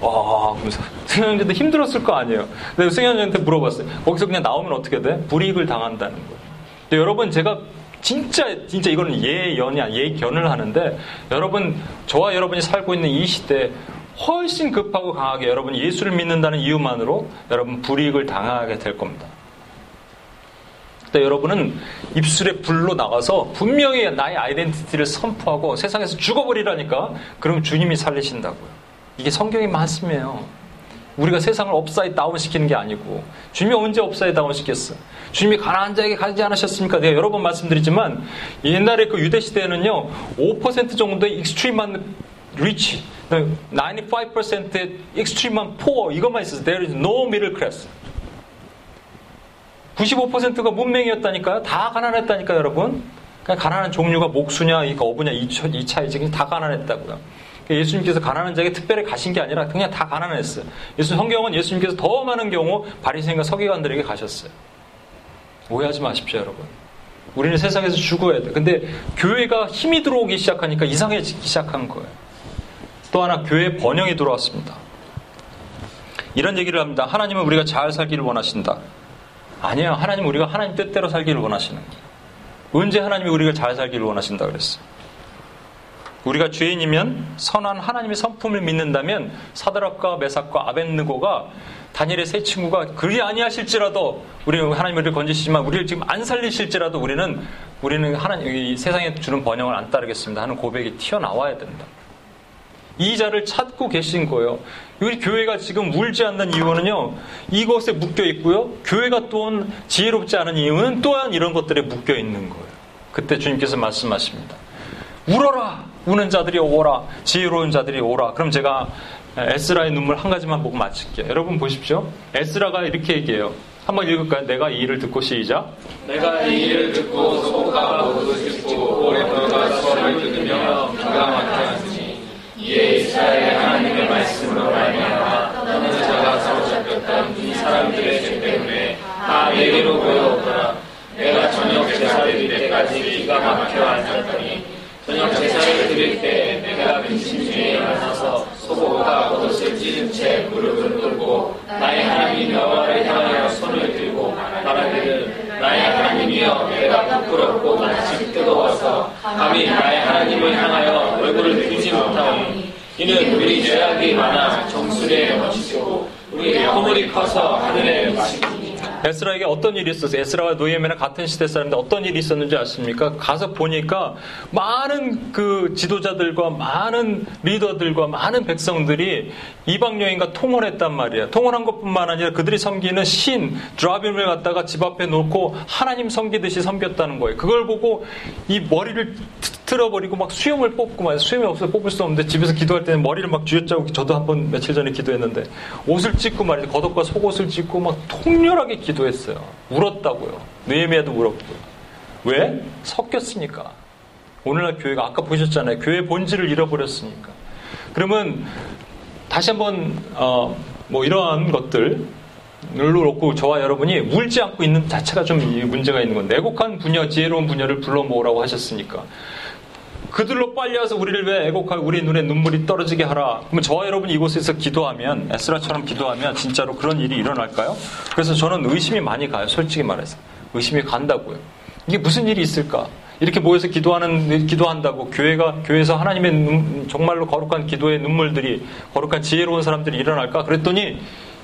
와, 그러면서 승현 형제도 힘들었을 거 아니에요. 근데 승현 형한테 물어봤어요. 거기서 그냥 나오면 어떻게 돼? 불이익을 당한다는 거예요. 여러분 제가 진짜 진짜 이거는 예언이 야 예견을 하는데 여러분 저와 여러분이 살고 있는 이 시대에 훨씬 급하고 강하게 여러분 예수를 믿는다는 이유만으로 여러분 불이익을 당하게 될 겁니다. 그때 여러분은 입술에 불로 나가서 분명히 나의 identity를 선포하고 세상에서 죽어버리라니까 그럼 주님이 살리신다고요. 이게 성경의 말씀이에요. 우리가 세상을 upside down 시키는 게 아니고 주님이 언제 upside down 시켰어? 주님이 가난한 자에게 가지 않으셨습니까? 내가 여러 번 말씀드리지만 옛날에 그 유대 시대에는요 5% 정도의 extreme한 rich, 95%의 extreme한 poor 이것만 있었어요. There is no middle class. 95%가 문맹이었다니까요. 다 가난했다니까요, 여러분. 가난한 종류가 목수냐, 어부냐 이, 이 차이지. 다 가난했다고요. 예수님께서 가난한 자에게 특별히 가신 게 아니라 그냥 다 가난했어요. 예수 성경은 예수님께서 더 많은 경우 바리새인과 서기관들에게 가셨어요. 오해하지 마십시오, 여러분. 우리는 세상에서 죽어야 돼. 근데 교회가 힘이 들어오기 시작하니까 이상해지기 시작한 거예요. 또 하나 교회 번영이 들어왔습니다. 이런 얘기를 합니다. 하나님은 우리가 잘 살기를 원하신다. 아니야. 하나님은 우리가 하나님 뜻대로 살기를 원하시는 거예요. 언제 하나님이 우리가 잘 살기를 원하신다 그랬어요. 우리가 죄인이면 선한 하나님의 성품을 믿는다면 사드락과 메삭과 아벤느고가 다니엘의 세 친구가 그리 아니하실지라도 우리 하나님 우리를 건지시지만 우리를 지금 안 살리실지라도 우리는 우리는 하나님 세상에 주는 번영을 안 따르겠습니다 하는 고백이 튀어나와야 된다. 이 자를 찾고 계신 거예요. 우리 교회가 지금 울지 않는 이유는요, 이것에 묶여 있고요, 교회가 또한 지혜롭지 않은 이유는 또한 이런 것들에 묶여 있는 거예요. 그때 주님께서 말씀하십니다. 울어라! 우는 자들이 오라. 지혜로운 자들이 오라. 그럼 제가 에스라의 눈물 한 가지만 보고 마칠게요. 여러분 보십시오. 에스라가 이렇게 얘기해요. 한번 읽을까요? 내가 이 일을 듣고 시작. 내가 이 일을 듣고 모두 듣고 오랫동안 소리를 들으며 기가 막혔으니 이에 이스라엘 하나님의 말씀으로 말미암아 떠는 자가 사로잡혔던 이 사람들의 죄 때문에 다 내게로 모여오더라. 내가 저녁 제사 드릴 때까지 기가 막혀 앉았더니 저녁 제사를 드릴 때 내가 근심 중에 일어나서 소고가 겉옷을 찢은 채 무릎을 꿇고 나의 하나님 여호와를 향하여 손을 들고 말하기를 나의 하나님이여 내가 부끄럽고 마치 뜨거워서 감히 나의 하나님을 향하여 얼굴을 들지 못하오니 이는 우리 죄악이 많아 정수리에 넘치고 우리 허물이 커서 하늘에 마치고 에스라에게 어떤 일이 있었어요? 에스라와 노예미는 같은 시대 사람인데 어떤 일이 있었는지 아십니까? 가서 보니까 많은 그 지도자들과 많은 리더들과 많은 백성들이 이방 여인과 통혼했단 말이에요. 통혼한 것뿐만 아니라 그들이 섬기는 신 드라빔을 갖다가 집 앞에 놓고 하나님 섬기듯이 섬겼다는 거예요. 그걸 보고 이 머리를 틀어버리고 막 수염을 뽑고 막 수염이 없어서 뽑을 수 없는데 집에서 기도할 때는 머리를 막 쥐어짜고 저도 한 번 며칠 전에 기도했는데 옷을 찢고 말이죠 겉옷과 속옷을 찢고 막 통렬하게 기도했어요. 울었다고요. 느헤미야도 울었고요. 왜? 섞였으니까. 오늘날 교회가 아까 보셨잖아요. 교회 본질을 잃어버렸으니까. 그러면 다시 한번 어, 뭐 이러한 것들 로 놓고 저와 여러분이 울지 않고 있는 자체가 좀 문제가 있는 건데 애곡한 분야, 지혜로운 분야를 불러 모으라고 하셨으니까 그들로 빨리 와서 우리를 왜 애곡하고 우리 눈에 눈물이 떨어지게 하라. 그러면 저와 여러분이 이곳에서 기도하면 에스라처럼 기도하면 진짜로 그런 일이 일어날까요? 그래서 저는 의심이 많이 가요. 솔직히 말해서 의심이 간다고요. 이게 무슨 일이 있을까? 이렇게 모여서 기도하는 기도한다고 교회가 교회에서 하나님의 눈, 정말로 거룩한 기도의 눈물들이 거룩한 지혜로운 사람들이 일어날까? 그랬더니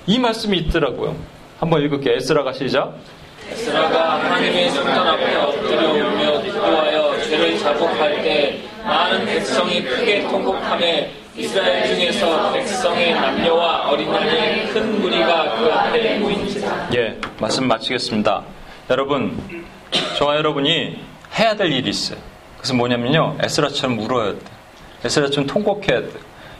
이 말씀이 있더라고요. 한번 읽을게요. 에스라가 시작. 에스라가 하나님의 성전 앞에 엎드려 울며 기도하여 죄를 자복할 때 많은 백성이 크게 통곡함에 이스라엘 중에서 백성의 남녀와 어린아이의 큰 무리가 그 앞에 모인지라. 예, 말씀 마치겠습니다. 여러분, 저와 여러분이 해야 될 일이 있어요. 그래서 뭐냐면요, 에스라처럼 울어야 돼. 에스라처럼 통곡해야 돼.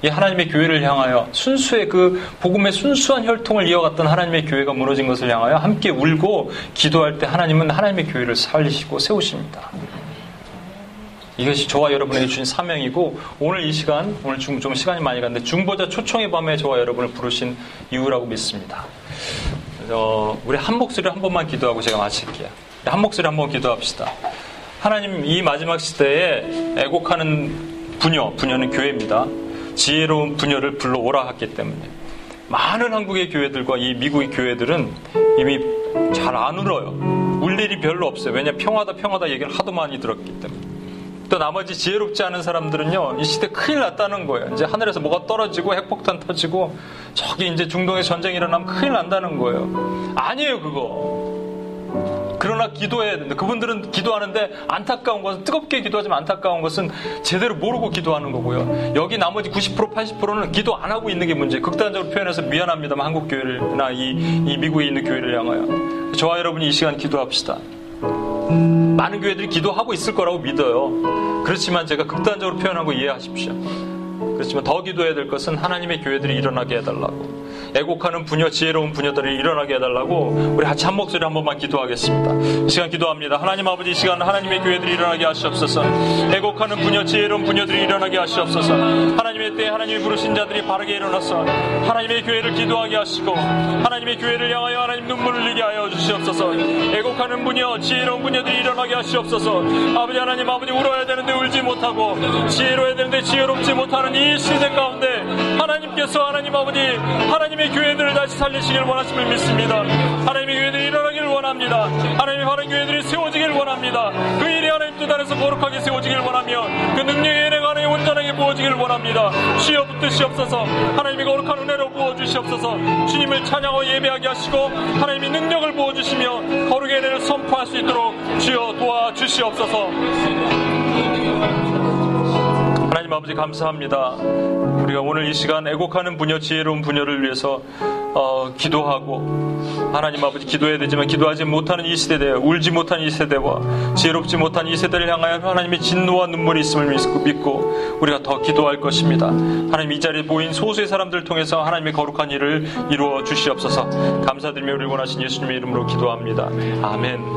이 하나님의 교회를 향하여 순수의 그 복음의 순수한 혈통을 이어갔던 하나님의 교회가 무너진 것을 향하여 함께 울고 기도할 때 하나님은 하나님의 교회를 살리시고 세우십니다. 이것이 저와 여러분에게 주신 사명이고 오늘 이 시간 오늘 중, 좀 시간이 많이 갔는데 중보자 초청의 밤에 저와 여러분을 부르신 이유라고 믿습니다. 어, 우리 한 목소리 한 번만 기도하고 제가 마칠게요. 한 목소리 한 번 기도합시다. 하나님 이 마지막 시대에 애곡하는 부녀, 부녀는 교회입니다. 지혜로운 부녀를 불러오라 했기 때문에 많은 한국의 교회들과 이 미국의 교회들은 이미 잘 안 울어요. 울 일이 별로 없어요. 왜냐 평화다 평화다 얘기를 하도 많이 들었기 때문에. 또 나머지 지혜롭지 않은 사람들은요, 이 시대 큰일 났다는 거예요. 이제 하늘에서 뭐가 떨어지고 핵폭탄 터지고 저기 이제 중동에 전쟁이 일어나면 큰일 난다는 거예요. 아니에요, 그거. 그러나 기도해야 된다. 그분들은 기도하는데 안타까운 것은 뜨겁게 기도하지만 안타까운 것은 제대로 모르고 기도하는 거고요. 여기 나머지 90% 80%는 기도 안 하고 있는 게 문제예요. 극단적으로 표현해서 미안합니다만 한국 교회나 이, 이 미국에 있는 교회를 향하여 저와 여러분이 이 시간 기도합시다. 많은 교회들이 기도하고 있을 거라고 믿어요. 그렇지만 제가 극단적으로 표현한 거 이해하십시오. 그렇지만 더 기도해야 될 것은 하나님의 교회들이 일어나게 해달라고. 애곡하는 부녀, 지혜로운 부녀들이 일어나게 해달라고 우리 같이 한 목소리 한 번만 기도하겠습니다. 이 시간 기도합니다. 하나님 아버지 이 시간 하나님의 교회들이 일어나게 하시옵소서. 애곡하는 부녀, 지혜로운 부녀들이 일어나게 하시옵소서. 하나님의 때 하나님이 부르신 자들이 바르게 일어나서 하나님의 교회를 기도하게 하시고 하나님의 교회를 향하여 하나님 눈물을 흘리게 하여 주시옵소서. 애곡하는 부녀, 지혜로운 부녀들이 일어나게 하시옵소서. 아버지 하나님 아버지 울어야 되는데 울지 못하고 지혜로워야 되는데 지혜롭지 못하는 이 시대 가운데 하나님께서 하나님 아버지 하나님의 교회들을 다시 살리시길 원하심을 믿습니다. 하나님의 교회들이 일어나기를 원합니다. 하나님의 바른 교회들이 세워지길 원합니다. 그 일이 하나님 뜻 안에서 거룩하게 세워지길 원하며 그 능력의 은혜가 하나님 온전하게 부어지길 원합니다. 주여 붙드시옵소서 하나님의 거룩한 은혜로 부어주시옵소서 주님을 찬양하고 예배하게 하시고 하나님의 능력을 부어주시며 거룩의 은혜를 선포할 수 있도록 주여 도와주시옵소서 하나님 아버지 감사합니다. 우리가 오늘 이 시간 애곡하는 부녀, 지혜로운 부녀를 위해서 어, 기도하고 하나님 아버지 기도해야 되지만 기도하지 못하는 이 세대, 울지 못하는 이 세대와 지혜롭지 못한 이 세대를 향하여 하나님의 진노와 눈물이 있음을 믿고 우리가 더 기도할 것입니다. 하나님 이 자리에 모인 소수의 사람들을 통해서 하나님의 거룩한 일을 이루어 주시옵소서. 감사드리며 우리 원하신 예수님의 이름으로 기도합니다. 아멘.